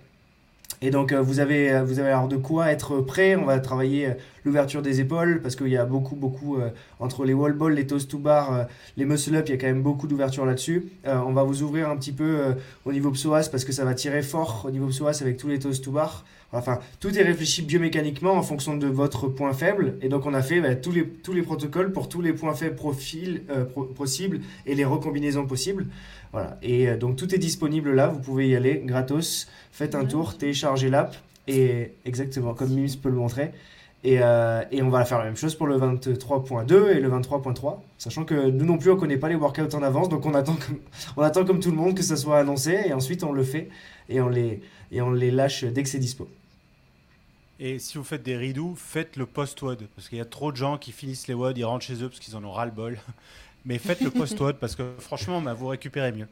[SPEAKER 4] Et donc euh, vous avez vous avez alors de quoi être prêt. On va travailler l'ouverture des épaules parce qu'il y a beaucoup beaucoup entre les wall balls, les toes to bar, les muscle up, il y a quand même beaucoup d'ouverture là-dessus. on va vous ouvrir un petit peu au niveau psoas parce que ça va tirer fort au niveau psoas avec tous les toes to bar. Enfin, tout est réfléchi biomécaniquement en fonction de votre point faible. Et donc, on a fait bah, tous, les, tous les protocoles pour tous les points faibles profils, euh, possibles et les recombinaisons possibles. Voilà. Et euh, donc, tout est disponible là. Vous pouvez y aller gratos. Faites un tour, téléchargez l'app. Et exactement, comme Mims peut le montrer. Et, euh, et, on va faire la même chose pour le 23.2 et le 23.3, sachant que nous non plus on connaît pas les workouts en avance, donc on attend comme, on attend comme tout le monde que ça soit annoncé et ensuite on le fait et on les, et on les lâche dès que c'est dispo.
[SPEAKER 1] Et si vous faites des rideaux, faites le post-WOD. Parce qu'il y a trop de gens qui finissent les WOD, ils rentrent chez eux parce qu'ils en ont ras-le-bol. Mais faites le post-WOD parce que franchement, bah, vous récupérez mieux.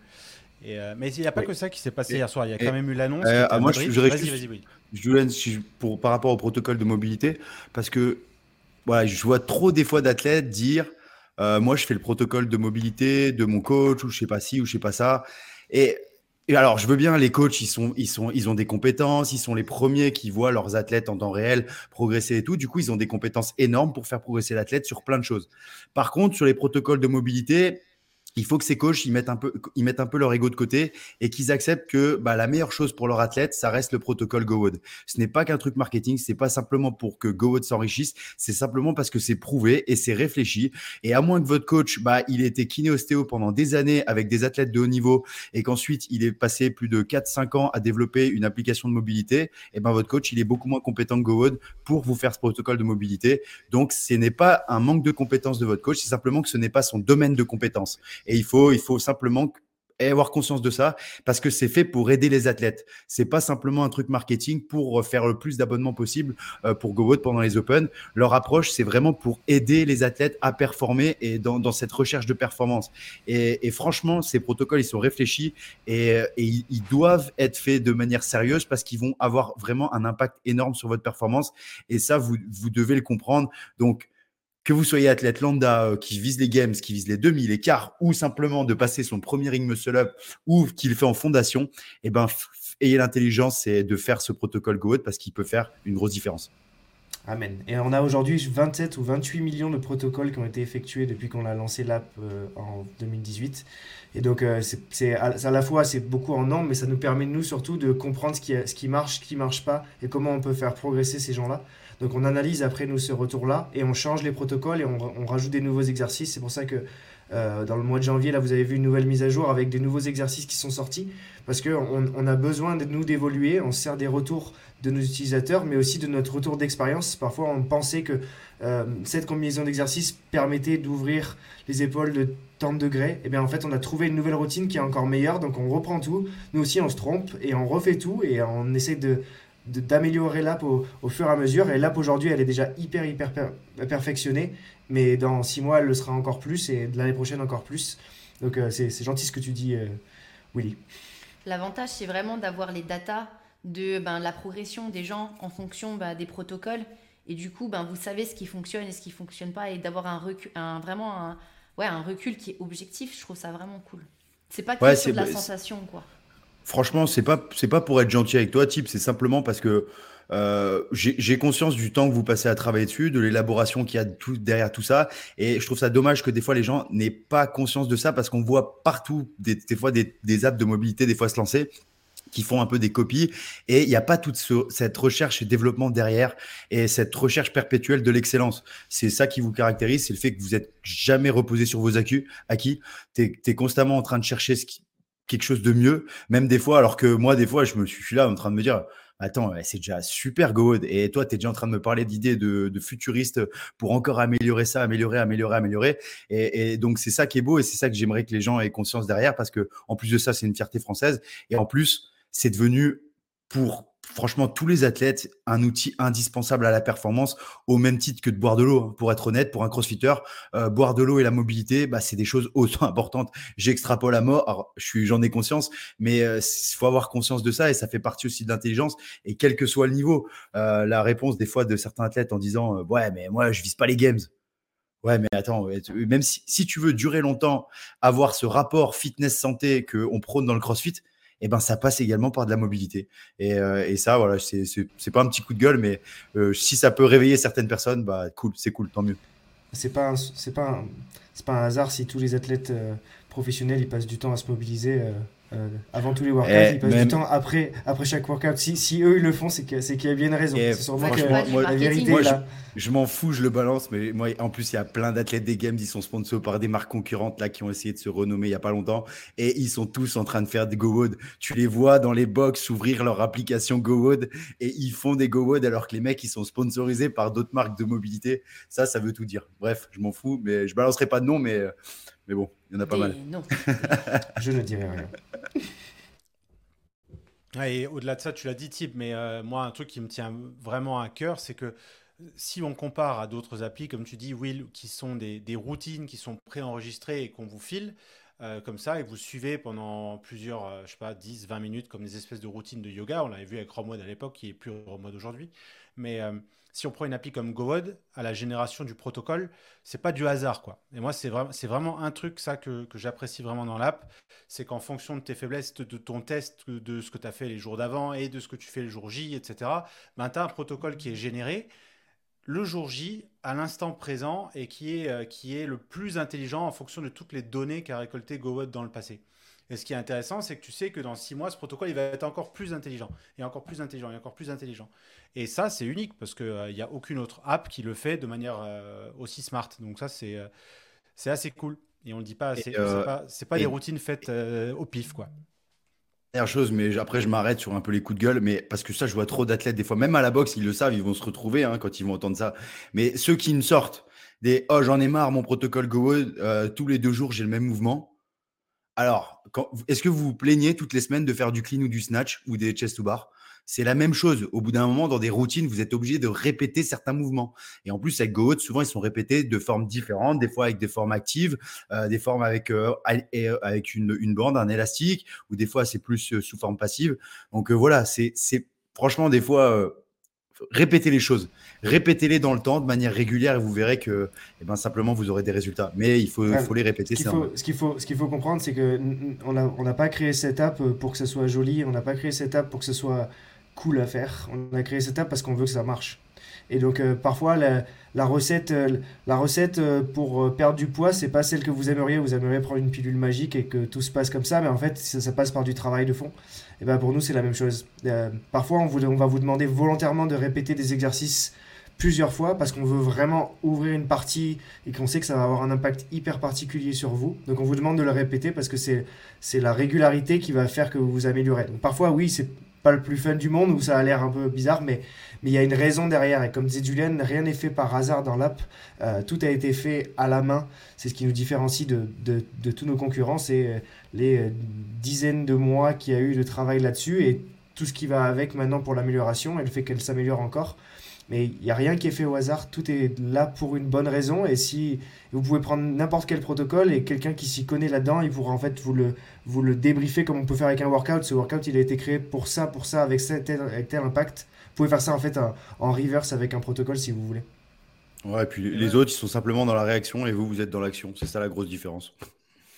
[SPEAKER 1] Et euh, mais il n'y a pas que ça qui s'est passé hier soir. Il y a quand même eu l'annonce.
[SPEAKER 2] Euh, moi, je, je, vas-y, vas-y, oui. Je pour, par rapport au protocole de mobilité, parce que voilà, je vois trop des fois d'athlètes dire euh, Moi, je fais le protocole de mobilité de mon coach, ou je sais pas ci, ou je sais pas ça. Et et alors, je veux bien, les coachs, ils, sont, ils, sont, ils ont des compétences, ils sont les premiers qui voient leurs athlètes en temps réel progresser et tout. Du coup, ils ont des compétences énormes pour faire progresser l'athlète sur plein de choses. Par contre, sur les protocoles de mobilité, il faut que ces coachs ils mettent un peu, ils mettent un peu leur ego de côté et qu'ils acceptent que bah, la meilleure chose pour leur athlète, ça reste le protocole GoWood. Ce n'est pas qu'un truc marketing, c'est pas simplement pour que GoWood s'enrichisse, c'est simplement parce que c'est prouvé et c'est réfléchi. Et à moins que votre coach, bah, il ait été kiné-ostéo pendant des années avec des athlètes de haut niveau et qu'ensuite il ait passé plus de 4-5 ans à développer une application de mobilité, et eh ben votre coach, il est beaucoup moins compétent que GoWood pour vous faire ce protocole de mobilité. Donc, ce n'est pas un manque de compétences de votre coach, c'est simplement que ce n'est pas son domaine de compétences. Et il faut, il faut simplement avoir conscience de ça parce que c'est fait pour aider les athlètes. C'est pas simplement un truc marketing pour faire le plus d'abonnements possible euh, pour GoWood pendant les Open. Leur approche, c'est vraiment pour aider les athlètes à performer et dans, cette recherche de performance. Et, franchement, ces protocoles, ils sont réfléchis et, ils, ils, doivent être faits de manière sérieuse parce qu'ils vont avoir vraiment un impact énorme sur votre performance. Et ça, vous, vous devez le comprendre. Donc, que vous soyez athlète lambda euh, qui vise les games, qui vise les demi, les quarts, ou simplement de passer son premier ring muscle up, ou qu'il fait en fondation, eh ben, ayez l'intelligence de faire ce protocole GoAt parce qu'il peut faire une grosse différence.
[SPEAKER 4] Amen. Et on a aujourd'hui 27 ou 28 millions de protocoles qui ont été effectués depuis qu'on a lancé l'app euh, en 2018. Et donc, euh, à, la fois, c'est beaucoup en nombre, mais ça nous permet, nous, surtout, de comprendre ce qui, ce qui marche, ce qui marche pas, et comment on peut faire progresser ces gens-là. Donc on analyse après nous ce retour-là et on change les protocoles et on, rajoute des nouveaux exercices. C'est pour ça que euh, dans le mois de janvier, là, vous avez vu une nouvelle mise à jour avec des nouveaux exercices qui sont sortis parce qu'on on a besoin de nous d'évoluer. On sert des retours de nos utilisateurs, mais aussi de notre retour d'expérience. Parfois, on pensait que euh, cette combinaison d'exercices permettait d'ouvrir les épaules de tant de degrés. Et eh bien en fait, on a trouvé une nouvelle routine qui est encore meilleure. Donc on reprend tout. Nous aussi, on se trompe et on refait tout et on essaie de d'améliorer l'app au, fur et à mesure. Et l'app aujourd'hui, elle est déjà hyper, hyper perfectionnée. Mais dans six mois, elle le sera encore plus et l'année prochaine encore plus. Donc c'est gentil ce que tu dis, Willy.
[SPEAKER 3] L'avantage, c'est vraiment d'avoir les datas de ben, la progression des gens en fonction ben, des protocoles. Et du coup, ben, vous savez ce qui fonctionne et ce qui ne fonctionne pas. Et d'avoir un, recul, un, vraiment un, ouais, un recul qui est objectif, je trouve ça vraiment cool. C'est pas que sur de la sensation, quoi.
[SPEAKER 2] Franchement, c'est pas c'est pas pour être gentil avec toi, type. C'est simplement parce que euh, j'ai conscience du temps que vous passez à travailler dessus, de l'élaboration qu'il y a tout, derrière tout ça. Et je trouve ça dommage que des fois les gens n'aient pas conscience de ça parce qu'on voit partout des, des fois des, apps de mobilité des fois se lancer qui font un peu des copies et il n'y a pas toute cette recherche et développement derrière et cette recherche perpétuelle de l'excellence. C'est ça qui vous caractérise, c'est le fait que vous êtes jamais reposé sur vos acquis. Tu es, constamment en train de chercher ce qui, quelque chose de mieux, même des fois, alors que moi, des fois, je me suis là en train de me dire, attends, c'est déjà super good. Et toi, tu es déjà en train de me parler d'idées de, de futuristes pour encore améliorer ça, améliorer, améliorer, améliorer. Et, donc, c'est ça qui est beau et c'est ça que j'aimerais que les gens aient conscience derrière parce que, en plus de ça, c'est une fierté française. Et en plus, c'est devenu pour franchement, tous les athlètes, un outil indispensable à la performance, au même titre que de boire de l'eau. Hein. Pour être honnête, pour un crossfitter, euh, boire de l'eau et la mobilité, bah, c'est des choses autant importantes. J'extrapole à mort, alors, j'en ai conscience, mais il euh, faut avoir conscience de ça et ça fait partie aussi de l'intelligence. Et quel que soit le niveau, euh, la réponse des fois de certains athlètes en disant Ouais, mais moi, je vise pas les games. Ouais, mais attends, même si, si tu veux durer longtemps, avoir ce rapport fitness-santé qu'on prône dans le crossfit, et ben ça passe également par de la mobilité. Et, euh, et ça, voilà, c'est pas un petit coup de gueule, mais euh, si ça peut réveiller certaines personnes, bah cool, c'est cool, tant mieux.
[SPEAKER 4] C'est pas c'est pas c'est pas un hasard si tous les athlètes euh, professionnels ils passent du temps à se mobiliser euh, avant tous les workouts, ils passent du temps après, après chaque workout. Si, si eux ils le font, c'est qu'il y a bien une raison. C'est sûrement que
[SPEAKER 2] moi, la vérité moi, là. Je, m'en fous, je le balance, mais moi en plus il y a plein d'athlètes des games, ils sont sponsors par des marques concurrentes là qui ont essayé de se renommer il y a pas longtemps et ils sont tous en train de faire des GoWood. Tu les vois dans les box ouvrir leur application GoWood et ils font des GoWood alors que les mecs ils sont sponsorisés par d'autres marques de mobilité. Ça, ça veut tout dire. Bref, je m'en fous, mais je balancerai pas de nom, mais mais bon, il y en a pas mal.
[SPEAKER 3] Non.
[SPEAKER 4] je ne dirai rien.
[SPEAKER 1] et au-delà de ça, tu l'as dit, Type, mais euh, moi, un truc qui me tient vraiment à cœur, c'est que si on compare à d'autres applis, comme tu dis, Will, qui sont des, routines qui sont préenregistrées et qu'on vous file, euh, comme ça, et vous suivez pendant plusieurs, euh, je sais pas, 10, 20 minutes, comme des espèces de routines de yoga. On l'avait vu avec Romode à l'époque, qui est plus Romode aujourd'hui. Mais si on prend une appli comme GoWod, à la génération du protocole, c'est pas du hasard, quoi. Et moi, c'est vraiment, c'est vraiment un truc, ça, que, j'apprécie vraiment dans l'app, c'est qu'en fonction de tes faiblesses, de, ton test, de ce que tu as fait les jours d'avant et de ce que tu fais le jour J, etc., ben, tu as un protocole qui est généré le jour J, à l'instant présent, et qui est, euh, qui est le plus intelligent en fonction de toutes les données qu'a récolté GoWod dans le passé. Et ce qui est intéressant, c'est que tu sais que dans six mois, ce protocole, il va être encore plus intelligent, et encore plus intelligent, et encore plus intelligent. Et ça, c'est unique parce qu'il n'y euh, a aucune autre app qui le fait de manière euh, aussi smart. Donc ça, c'est euh, assez cool. Et on le dit pas, c'est pas, pas des routines faites au pif, quoi.
[SPEAKER 2] Dernière chose, mais après je m'arrête sur un peu les coups de gueule, mais parce que ça, je vois trop d'athlètes des fois, même à la boxe, ils le savent, ils vont se retrouver hein, quand ils vont entendre ça. Mais ceux qui ne sortent des oh j'en ai marre, mon protocole Go, tous les deux jours j'ai le même mouvement. Alors, est-ce que vous vous plaignez toutes les semaines de faire du clean ou du snatch ou des chest to bar? C'est la même chose. Au bout d'un moment, dans des routines, vous êtes obligé de répéter certains mouvements. Et en plus, avec GoHot, souvent, ils sont répétés de formes différentes, des fois avec des formes actives, euh, des formes avec, euh, euh, avec une, bande, un élastique, ou des fois, c'est plus sous forme passive. Donc voilà, c'est franchement, des fois, répétez les choses. Répétez-les dans le temps de manière régulière et vous verrez que eh ben, simplement, vous aurez des résultats. Mais il faut, faut les répéter.
[SPEAKER 4] Ce qu'il faut, ce faut, ce qu'il faut comprendre, c'est qu'on n'a on n'a pas créé cette app pour que ce soit joli, on n'a pas créé cette app pour que ce soit cool à faire. On a créé cette app parce qu'on veut que ça marche. Et donc euh, parfois la, recette, euh, la recette euh, pour perdre du poids, c'est pas celle que vous aimeriez. Vous aimeriez prendre une pilule magique et que tout se passe comme ça, mais en fait ça, passe par du travail de fond. Et ben pour nous c'est la même chose. parfois on, on va vous demander volontairement de répéter des exercices plusieurs fois parce qu'on veut vraiment ouvrir une partie et qu'on sait que ça va avoir un impact hyper particulier sur vous. Donc on vous demande de le répéter parce que c'est la régularité qui va faire que vous vous améliorez. Donc parfois oui, c'est pas le plus fun du monde, où ça a l'air un peu bizarre, mais mais il y a une raison derrière. Et comme disait Julien, rien n'est fait par hasard dans l'app. Euh, tout a été fait à la main. C'est ce qui nous différencie de, de, de tous nos concurrents. C'est euh, les euh, dizaines de mois qu'il y a eu de travail là-dessus et tout ce qui va avec maintenant pour l'amélioration et le fait qu'elle s'améliore encore. Mais il n'y a rien qui est fait au hasard, tout est là pour une bonne raison, et si vous pouvez prendre n'importe quel protocole, et quelqu'un qui s'y connaît là-dedans, il pourra en fait vous le, vous le débriefer comme on peut faire avec un workout. Ce workout, il a été créé pour ça, pour ça, avec, tel, avec tel impact. Vous pouvez faire ça en fait en reverse avec un protocole si vous voulez.
[SPEAKER 2] Ouais, et puis les autres, ils sont simplement dans la réaction, et vous, vous êtes dans l'action. C'est ça la grosse différence.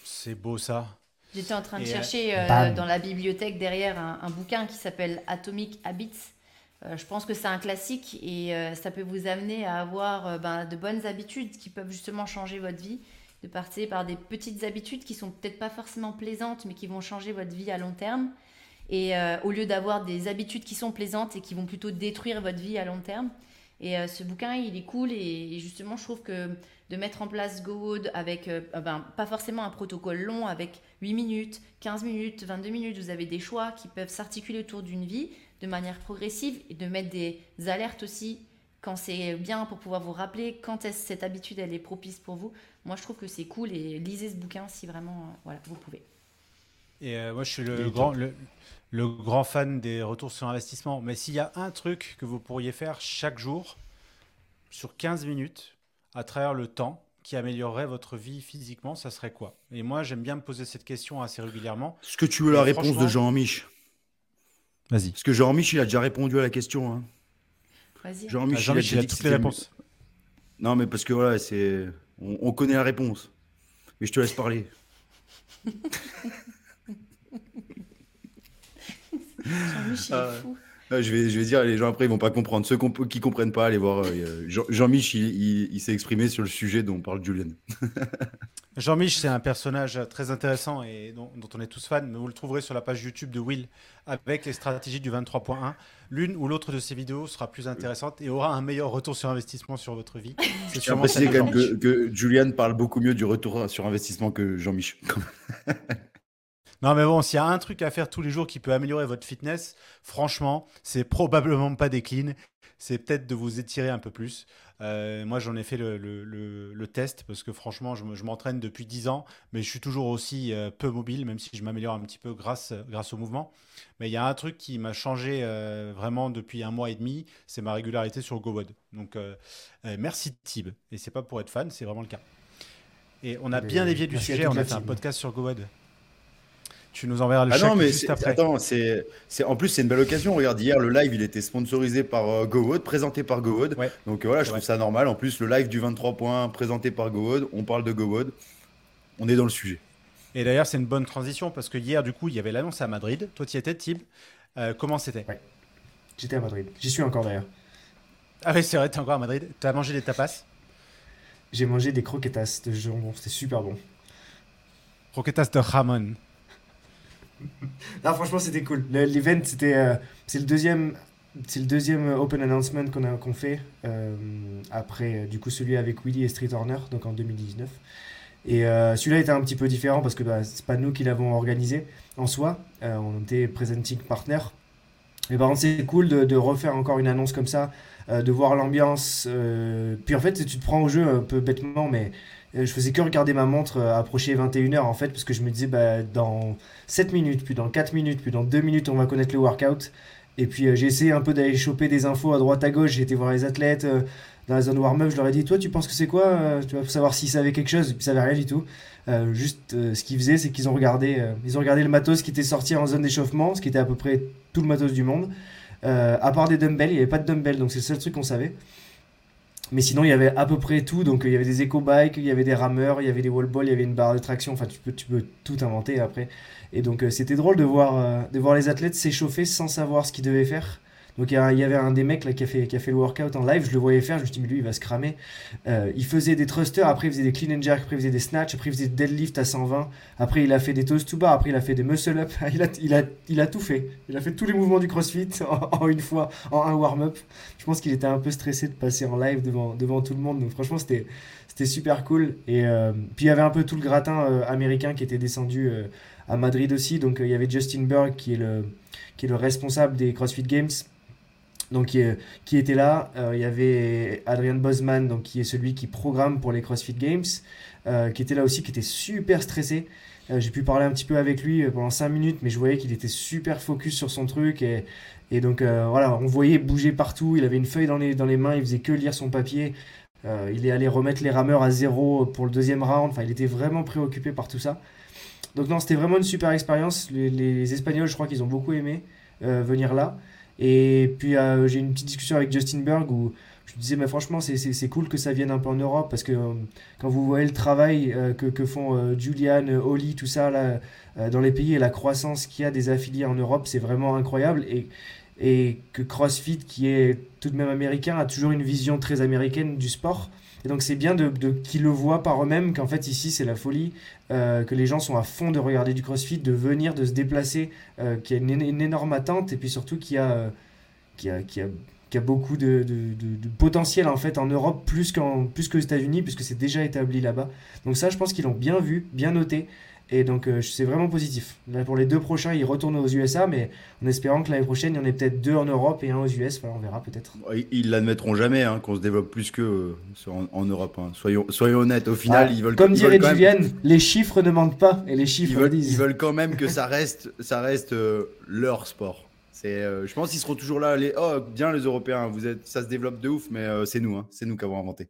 [SPEAKER 1] C'est beau ça.
[SPEAKER 3] J'étais en train de chercher euh, dans la bibliothèque derrière un bouquin qui s'appelle Atomic Habits euh, je pense que c'est un classique et euh, ça peut vous amener à avoir euh, ben, de bonnes habitudes qui peuvent justement changer votre vie, de partir par des petites habitudes qui sont peut-être pas forcément plaisantes mais qui vont changer votre vie à long terme. Et au lieu d'avoir des habitudes qui sont plaisantes et qui vont plutôt détruire votre vie à long terme. Et ce bouquin, il est cool et, justement, je trouve que de mettre en place GoWood avec, ben, pas forcément un protocole long, avec 8 minutes, 15 minutes, 22 minutes, vous avez des choix qui peuvent s'articuler autour d'une vie de manière progressive et de mettre des alertes aussi quand c'est bien pour pouvoir vous rappeler quand est cette habitude elle est propice pour vous. Moi je trouve que c'est cool et lisez ce bouquin si vraiment euh, voilà, vous pouvez.
[SPEAKER 1] Et euh, moi je suis le grand, le, le, grand fan des retours sur investissement. Mais s'il y a un truc que vous pourriez faire chaque jour sur 15 minutes à travers le temps qui améliorerait votre vie physiquement, ça serait quoi? Et moi j'aime bien me poser cette question assez régulièrement.
[SPEAKER 2] Est-ce que tu veux la réponse de Jean-Mich?
[SPEAKER 1] Vas-y.
[SPEAKER 2] Parce que Jean-Michel a déjà répondu à la question. Hein.
[SPEAKER 3] Vas-y.
[SPEAKER 1] Jean-Michel a, toutes les réponses.
[SPEAKER 2] Non, mais parce que voilà, c'est. On, connaît la réponse. Mais je te laisse parler.
[SPEAKER 3] Jean-Michel est ah fou.
[SPEAKER 2] je, vais, je vais dire, les gens après, ils vont pas comprendre. Ceux qui comprennent pas, allez voir. Euh, Jean-Michel, il, s'est exprimé sur le sujet dont parle Julian.
[SPEAKER 1] Jean-Mich, c'est un personnage très intéressant et dont, on est tous fans, mais vous le trouverez sur la page YouTube de Will avec les stratégies du 23.1. L'une ou l'autre de ces vidéos sera plus intéressante et aura un meilleur retour sur investissement sur votre vie.
[SPEAKER 2] C'est sûrement préciser quand même que, que, Julian parle beaucoup mieux du retour sur investissement que Jean-Mich.
[SPEAKER 1] non, mais bon, s'il y a un truc à faire tous les jours qui peut améliorer votre fitness, franchement, c'est probablement pas des cleans, c'est peut-être de vous étirer un peu plus. Euh, moi, j'en ai fait le, le, test parce que franchement, je, m'entraîne depuis 10 ans, mais je suis toujours aussi euh, peu mobile, même si je m'améliore un petit peu grâce, grâce au mouvement. Mais il y a un truc qui m'a changé euh, vraiment depuis un mois et demi, c'est ma régularité sur GoWod. Donc, merci Tib. Et c'est pas pour être fan, c'est vraiment le cas. Et on a bien dévié du sujet, on a fait un podcast sur GoWod. Tu nous enverras le ah non, mais juste après.
[SPEAKER 2] Attends, c'est, en plus, c'est une belle occasion. Regarde, hier, le live, il était sponsorisé par euh, GoWood, présenté par GoWood. Donc voilà, je trouve ça normal. En plus, le live du 23 points, présenté par GoWood, on parle de GoWood. On est dans le sujet.
[SPEAKER 1] Et d'ailleurs, c'est une bonne transition parce que hier, du coup, il y avait l'annonce à Madrid. Toi, tu y étais, Tib. Euh, comment c'était?
[SPEAKER 4] Ouais. J'étais à Madrid. J'y suis encore d'ailleurs.
[SPEAKER 1] Ah oui, c'est vrai, es encore à Madrid. Tu as mangé des tapas?
[SPEAKER 4] J'ai mangé des croquetas de jambon. C'était super bon.
[SPEAKER 1] Croquetas de jamon.
[SPEAKER 4] non, franchement, c'était cool. L'event, c'était, euh, c'est le deuxième, c'est le deuxième open announcement qu'on a fait euh, après, euh, du coup, celui avec Willy et Street Horner, donc en 2019. Et celui-là était un petit peu différent parce que bah, c'est pas nous qui l'avons organisé en soi. on était presenting partner. Mais par contre, c'est cool de, de, refaire encore une annonce comme ça, de voir l'ambiance. puis en fait, tu te prends au jeu un peu bêtement, mais je faisais que regarder ma montre approcher 21h en fait, parce que je me disais, bah, dans 7 minutes, puis dans 4 minutes, puis dans 2 minutes, on va connaître le workout. Et puis euh, j'ai essayé un peu d'aller choper des infos à droite à gauche. J'ai été voir les athlètes euh, dans la zone warm-up. Je leur ai dit Toi, tu penses que c'est quoi euh, Tu vas savoir s'ils savaient quelque chose. Ça n'avait rien du tout. juste ce qu'ils faisaient, c'est qu'ils ont, regardé, ils ont regardé le matos qui était sorti en zone d'échauffement, ce qui était à peu près tout le matos du monde. à part des dumbbells, il n'y avait pas de dumbbells, donc c'est le seul truc qu'on savait. Mais sinon, il y avait à peu près tout. Donc, il y avait des éco-bikes, il y avait des rameurs, il y avait des wall balls, il y avait une barre de traction. Enfin, tu peux, tu peux tout inventer après. Et donc euh, c'était drôle de voir, euh, de voir les athlètes s'échauffer sans savoir ce qu'ils devaient faire. Donc il y, avait un des mecs là, qui, a fait, qui a fait le workout en live, je le voyais faire, je me suis dit mais lui il va se cramer. Euh, il faisait des thrusters, après il faisait des clean and jerk, après il faisait des snatch, après il faisait des deadlift à 120, après il a fait des toast to bar, après il a fait des muscle up, il a, il a, il a tout fait. Il a fait tous les mouvements du crossfit en, une fois, en un warm-up. Je pense qu'il était un peu stressé de passer en live devant, devant tout le monde, donc franchement c'était super cool. Et puis il y avait un peu tout le gratin américain qui était descendu à Madrid aussi. Donc euh, il y avait Justin Berg qui est le, qui est le responsable des CrossFit Games. Donc, qui, était là, euh, il y avait Adrian Bosman, donc, qui est celui qui programme pour les CrossFit Games, euh, qui était là aussi, qui était super stressé. J'ai pu parler un petit peu avec lui pendant 5 minutes, mais je voyais qu'il était super focus sur son truc. Et donc voilà, on voyait bouger partout. Il avait une feuille dans les, dans les mains, il faisait que lire son papier. il est allé remettre les rameurs à zéro pour le deuxième round. Enfin, il était vraiment préoccupé par tout ça. Donc non, c'était vraiment une super expérience. Les, Espagnols, je crois qu'ils ont beaucoup aimé venir là. Et puis j'ai eu une petite discussion avec Justin Berg où je disais, mais franchement, c'est cool que ça vienne un peu en Europe parce que euh, quand vous voyez le travail euh, que, que, font euh, Julian, Oli, tout ça, là, dans les pays et la croissance qu'il y a des affiliés en Europe, c'est vraiment incroyable. Et, et que CrossFit, qui est tout de même américain, a toujours une vision très américaine du sport. Et donc c'est bien de, qu'ils le voient par eux-mêmes qu'en fait ici c'est la folie, que les gens sont à fond de regarder du CrossFit, de venir, de se déplacer, qu'il y a une, énorme attente et puis surtout qu'il y a, qu'il y a, qu'il y a beaucoup de, potentiel en fait en Europe plus qu'en plus qu'aux États-Unis puisque c'est déjà établi là-bas. Donc ça, je pense qu'ils l'ont bien vu, bien noté. Et donc euh, c'est vraiment positif. Là, pour les deux prochains, ils retournent aux USA, mais en espérant que l'année prochaine, il y en ait peut-être deux en Europe et un aux US. Enfin, on verra peut-être.
[SPEAKER 2] Ils l'admettront jamais hein, qu'on se développe plus que en, Europe. Hein. Soyons, soyons honnêtes. Au final, ils veulent.
[SPEAKER 4] Comme dirait Julian, les chiffres ne mentent pas et les chiffres
[SPEAKER 2] ils veulent,
[SPEAKER 4] disent.
[SPEAKER 2] Ils veulent quand même que ça reste, ça reste euh, leur sport. Euh, je pense qu'ils seront toujours là. Les, oh, bien les Européens, vous êtes, ça se développe de ouf, mais euh, c'est nous, hein, c'est nous qui avons inventé.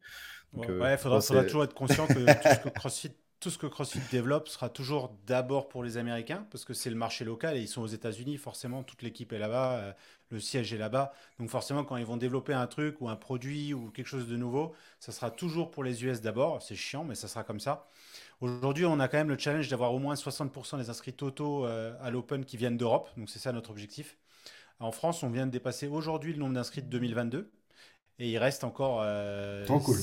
[SPEAKER 1] Donc, ouais, il euh, faudra, toujours être conscient que tout ce que CrossFit tout ce que CrossFit développe sera toujours d'abord pour les Américains, parce que c'est le marché local et ils sont aux États-Unis, forcément, toute l'équipe est là-bas, le siège est là-bas. Donc forcément, quand ils vont développer un truc ou un produit ou quelque chose de nouveau, ça sera toujours pour les US d'abord. C'est chiant, mais ça sera comme ça. Aujourd'hui, on a quand même le challenge d'avoir au moins 60% des inscrits totaux à l'Open qui viennent d'Europe. Donc c'est ça notre objectif. En France, on vient de dépasser aujourd'hui le nombre d'inscrits de 2022. Et il reste encore
[SPEAKER 4] euh, cool.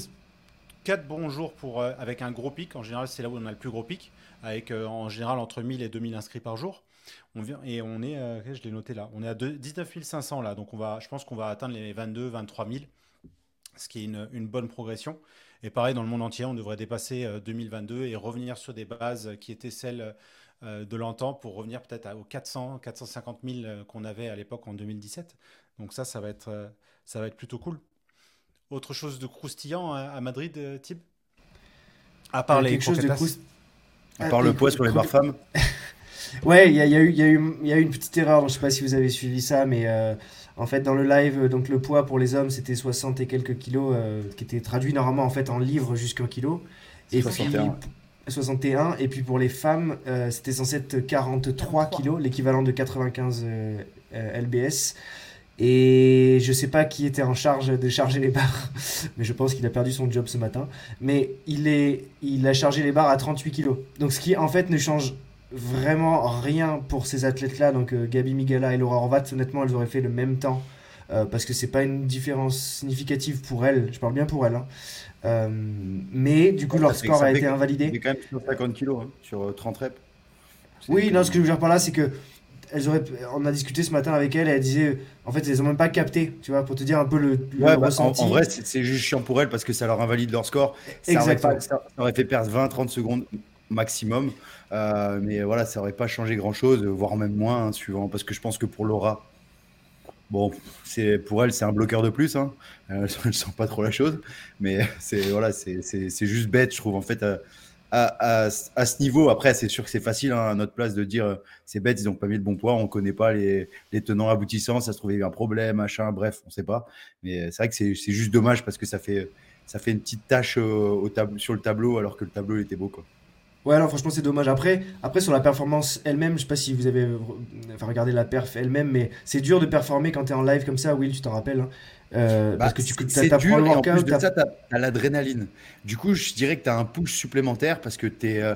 [SPEAKER 1] 4 bons jours pour, euh, avec un gros pic. En général, c'est là où on a le plus gros pic, avec euh, en général entre 1000 et 2000 inscrits par jour. On vient, et on est, je l'ai noté là, on est à 19 500 là. Donc on va, je pense qu'on va atteindre les 22, 23 000, ce qui est une, bonne progression. Et pareil, dans le monde entier, on devrait dépasser 2022 et revenir sur des bases qui étaient celles euh, de l'entend pour revenir peut-être aux 400, 450 000 qu'on avait à l'époque en 2017. Donc ça, ça va être, euh, ça va être plutôt cool. Autre chose de croustillant à Madrid, euh, Tib
[SPEAKER 4] À part les chose de
[SPEAKER 2] À part le poids sur les barres femmes
[SPEAKER 4] Ouais, il y, y, y, y, a eu une petite erreur, je ne sais pas si vous avez suivi ça, mais en fait dans le live, donc le poids pour les hommes c'était 60 et quelques kilos, qui était traduit normalement en fait en livres jusqu'un kilo. Et 61. 61. Et puis pour les femmes, euh, c'était censé être 43 kilos, l'équivalent de 95 euh, euh, LBS. Et je sais pas qui était en charge de charger les barres, mais je pense qu'il a perdu son job ce matin. Mais il, est, il a chargé les barres à 38 kilos. Donc ce qui en fait ne change vraiment rien pour ces athlètes-là. Donc Gabi Migala et Laura Horvat, honnêtement, elles auraient fait le même temps. parce que c'est pas une différence significative pour elles. Je parle bien pour elles. Hein. Euh, mais du coup, leur score a été invalidé.
[SPEAKER 2] Il quand même 50 kilos hein, sur 30 euh, reps.
[SPEAKER 4] Oui, non, ce que je veux dire par là, c'est que elles auraient, on a discuté ce matin avec elle et elle disait, en fait, elles n'ont même pas capté, tu vois, pour te dire un peu le,
[SPEAKER 2] bah, ressenti. En, vrai, c'est juste chiant pour elles parce que ça leur invalide leur score. Ça aurait, ça aurait, fait perdre 20-30 secondes maximum. Euh, mais voilà, ça aurait pas changé grand chose, voire même moins, hein, suivant. Parce que je pense que pour Laura, Bon, c'est pour elle, c'est un bloqueur de plus. Hein. Euh, elle ne sent pas trop la chose, mais c'est voilà, c'est juste bête, je trouve. En fait, à, ce niveau, après, c'est sûr que c'est facile hein, à notre place de dire euh, c'est bête, ils n'ont pas mis le bon poids, on ne connaît pas les, tenants aboutissants, ça se eu un problème, machin, bref, on ne sait pas. Mais c'est vrai que c'est juste dommage parce que ça fait, ça fait une petite tâche sur le tableau alors que le tableau était beau. Quoi.
[SPEAKER 4] Ouais, alors franchement, c'est dommage. Après, après, sur la performance elle-même, je sais pas si vous avez enfin, regardé la perf elle-même, mais c'est dur de performer quand tu es en live comme ça, Will, tu t'en rappelles. Hein. Euh,
[SPEAKER 2] bah, parce que tu c'est dur le workout, en plus de ça, tu as, l'adrénaline. Du coup, je dirais que tu as un push supplémentaire parce que tu es. Euh,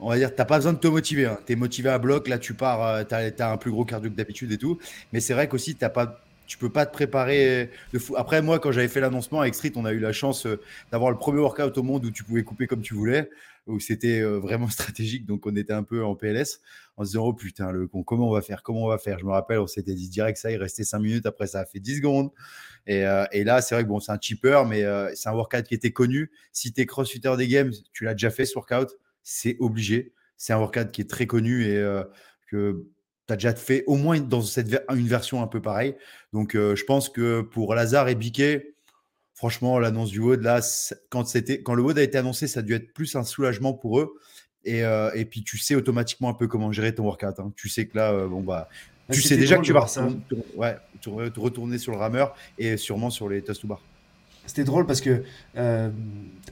[SPEAKER 2] on va dire, t'as pas besoin de te motiver. Hein. Tu es motivé à bloc, là tu pars, euh, tu as, un plus gros cardio que d'habitude et tout. Mais c'est vrai qu'aussi, t'as pas, tu peux pas te préparer de fou. Après, moi, quand j'avais fait l'annoncement avec Street, on a eu la chance d'avoir le premier workout au monde où tu pouvais couper comme tu voulais où c'était vraiment stratégique. Donc, on était un peu en PLS en se disant Oh putain, le con, comment on va faire Comment on va faire? Je me rappelle, on s'était dit direct ça, il restait 5 minutes. Après, ça a fait 10 secondes. Et, et là, c'est vrai que bon, c'est un cheaper, mais c'est un workout qui était connu. Si tu es crossfitter des games, tu l'as déjà fait ce workout, c'est obligé. C'est un workout qui est très connu et que tu as déjà fait au moins dans cette une version un peu pareille. Donc, je pense que pour Lazare et Biquet, Franchement, l'annonce du WOD, là, quand, quand le WOD a été annoncé, ça a dû être plus un soulagement pour eux. Et, et, puis tu sais automatiquement un peu comment gérer ton workout. Hein. Tu sais que là, bon bah, tu sais déjà que tu vas ouais, retourner sur le rameur et sûrement sur les toast to bar.
[SPEAKER 4] C'était drôle parce que, euh,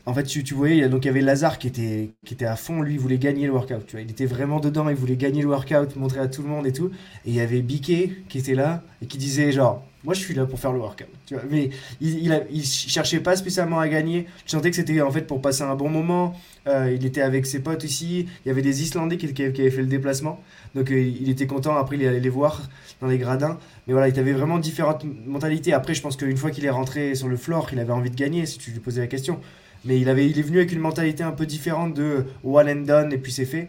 [SPEAKER 4] en fait, tu, tu voyais, donc il y avait Lazare qui était, qui était à fond, lui, il voulait gagner le workout. Tu vois, il était vraiment dedans, il voulait gagner le workout, montrer à tout le monde et tout. Et il y avait Biquet qui était là et qui disait, genre, moi je suis là pour faire le workout. Tu vois, mais il, il, cherchait pas spécialement à gagner. Je sentais que c'était en fait pour passer un bon moment. Euh, il était avec ses potes ici. Il y avait des Islandais qui, qui avaient fait le déplacement. Donc euh, il était content. Après, il allait les voir dans les gradins. Mais voilà, il avait vraiment différentes mentalités. Après, je pense qu'une fois qu'il est rentré sur le floor, il avait envie de gagner, si tu lui posais la question. Mais il, avait, il est venu avec une mentalité un peu différente de one and done et puis c'est fait.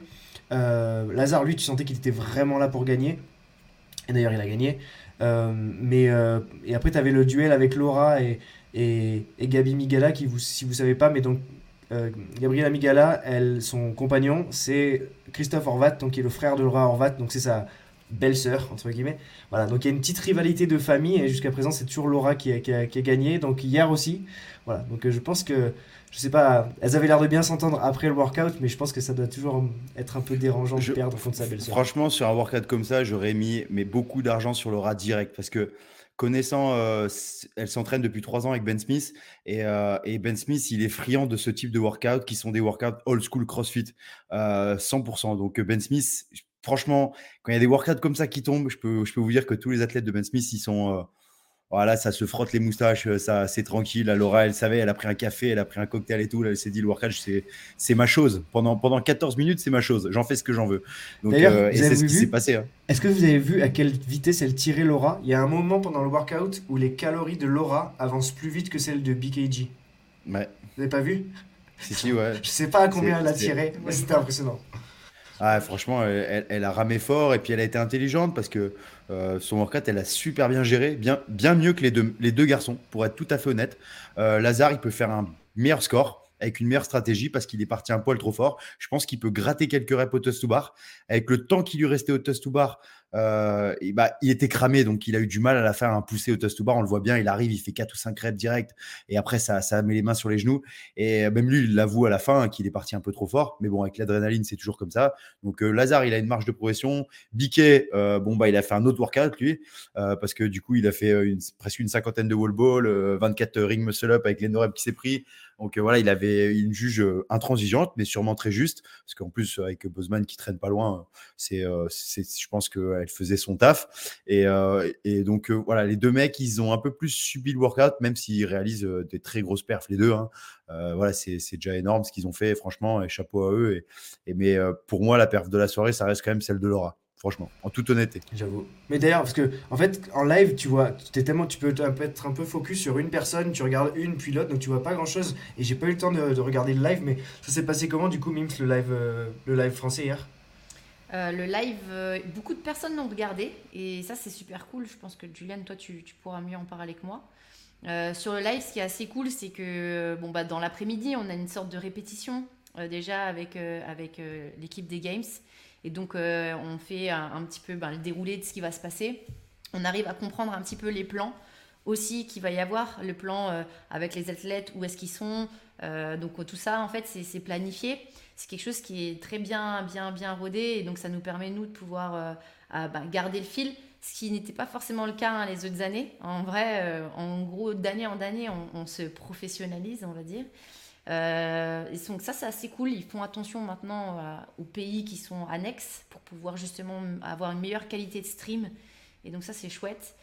[SPEAKER 4] Euh, Lazare, lui, tu sentais qu'il était vraiment là pour gagner. Et d'ailleurs, il a gagné. Euh, mais, euh, et après, tu avais le duel avec Laura et, et, Gabi Migala, qui, vous, si vous savez pas, mais donc euh, Gabriela Migala, elle, son compagnon, c'est Christophe Horvat, donc qui est le frère de Laura Horvat, donc c'est sa belle-sœur, entre guillemets. Voilà, donc il y a une petite rivalité de famille, et jusqu'à présent, c'est toujours Laura qui a, qui, a, gagné, donc hier aussi. Voilà, donc je pense que je sais pas, elles avaient l'air de bien s'entendre après le workout, mais je pense que ça doit toujours être un peu dérangeant de perdre au fond de sa belle-sœur.
[SPEAKER 2] Franchement, sur un workout comme ça, j'aurais mis mais beaucoup d'argent sur Laura direct parce que connaissant, euh, elle s'entraîne depuis trois ans avec Ben Smith et, euh, et, Ben Smith, il est friand de ce type de workout qui sont des workouts old school CrossFit, euh, 100%. Donc Ben Smith, franchement, quand il y a des workouts comme ça qui tombent, je peux, je peux vous dire que tous les athlètes de Ben Smith, ils sont euh, voilà, ça se frotte les moustaches, euh, ça, c'est tranquille. Laura, elle savait, elle a pris un café, elle a pris un cocktail et tout. elle s'est dit, le workout, c'est, c'est ma chose. Pendant, pendant 14 minutes, c'est ma chose. J'en fais ce que j'en veux. Donc, euh, et c'est ce qui s'est passé. Hein.
[SPEAKER 4] Est-ce que vous avez vu à quelle vitesse elle tirait Laura? Il y a un moment pendant le workout où les calories de Laura avancent plus vite que celles de BKG.
[SPEAKER 2] Ouais.
[SPEAKER 4] Vous n'avez pas vu?
[SPEAKER 2] Si, si, ouais.
[SPEAKER 4] Je sais pas à combien elle a tiré, mais c'était impressionnant.
[SPEAKER 2] Ah, franchement, elle, a ramé fort et puis elle a été intelligente parce que euh, son workout, elle a super bien géré, bien, mieux que les deux, garçons, pour être tout à fait honnête. Euh, Lazare, il peut faire un meilleur score avec une meilleure stratégie parce qu'il est parti un poil trop fort. Je pense qu'il peut gratter quelques reps au toast to bar. Avec le temps qui lui restait au toast to bar, euh, bah, il était cramé, donc il a eu du mal à la faire un pousser au toast to bar. On le voit bien, il arrive, il fait 4 ou 5 reps direct, et après ça, met les mains sur les genoux. Et même lui, il l'avoue à la fin qu'il est parti un peu trop fort, mais bon, avec l'adrénaline, c'est toujours comme ça. Donc euh, Lazare, il a une marge de progression. Biquet, euh, bon bah, il a fait un autre workout lui, parce que du coup, il a fait presque une cinquantaine de wall ball, 24 ring muscle up avec les qui s'est pris. Donc voilà, il avait une juge intransigeante, mais sûrement très juste, parce qu'en plus avec Bosman qui traîne pas loin, c'est, je pense qu'elle faisait son taf. Et, et donc voilà, les deux mecs, ils ont un peu plus subi le workout, même s'ils réalisent des très grosses perfs les deux. Hein. voilà, c'est, déjà énorme ce qu'ils ont fait, franchement, et chapeau à eux. Et, mais pour moi, la perf de la soirée, ça reste quand même celle de Laura franchement, en toute honnêteté.
[SPEAKER 4] J'avoue. Mais d'ailleurs, parce que en fait, en live, tu vois, es tellement, tu peux être un peu focus sur une personne, tu regardes une puis l'autre, donc tu vois pas grand chose. Et j'ai pas eu le temps de, regarder le live, mais ça s'est passé comment du coup, Mims, le live, euh, le live français hier?
[SPEAKER 3] Euh, le live, euh, beaucoup de personnes l'ont regardé et ça c'est super cool. Je pense que Juliane, toi tu, pourras mieux en parler que moi. sur le live, ce qui est assez cool, c'est que bon, bah, dans l'après-midi, on a une sorte de répétition déjà avec, avec l'équipe des Games. Et donc, euh, on fait un, petit peu ben, le déroulé de ce qui va se passer. On arrive à comprendre un petit peu les plans aussi qu'il va y avoir, le plan euh, avec les athlètes, où est-ce qu'ils sont. Euh, donc, tout ça, en fait, c'est planifié. C'est quelque chose qui est très bien, bien, bien rodé. Et donc, ça nous permet, nous, de pouvoir ben, garder le fil ce qui n'était pas forcément le cas hein, les autres années. En vrai, en gros, d'année en année, on, se professionnalise, on va dire. Euh, donc ça, c'est assez cool. Ils font attention maintenant euh, aux pays qui sont annexes pour pouvoir justement avoir une meilleure qualité de stream. Et donc ça, c'est chouette.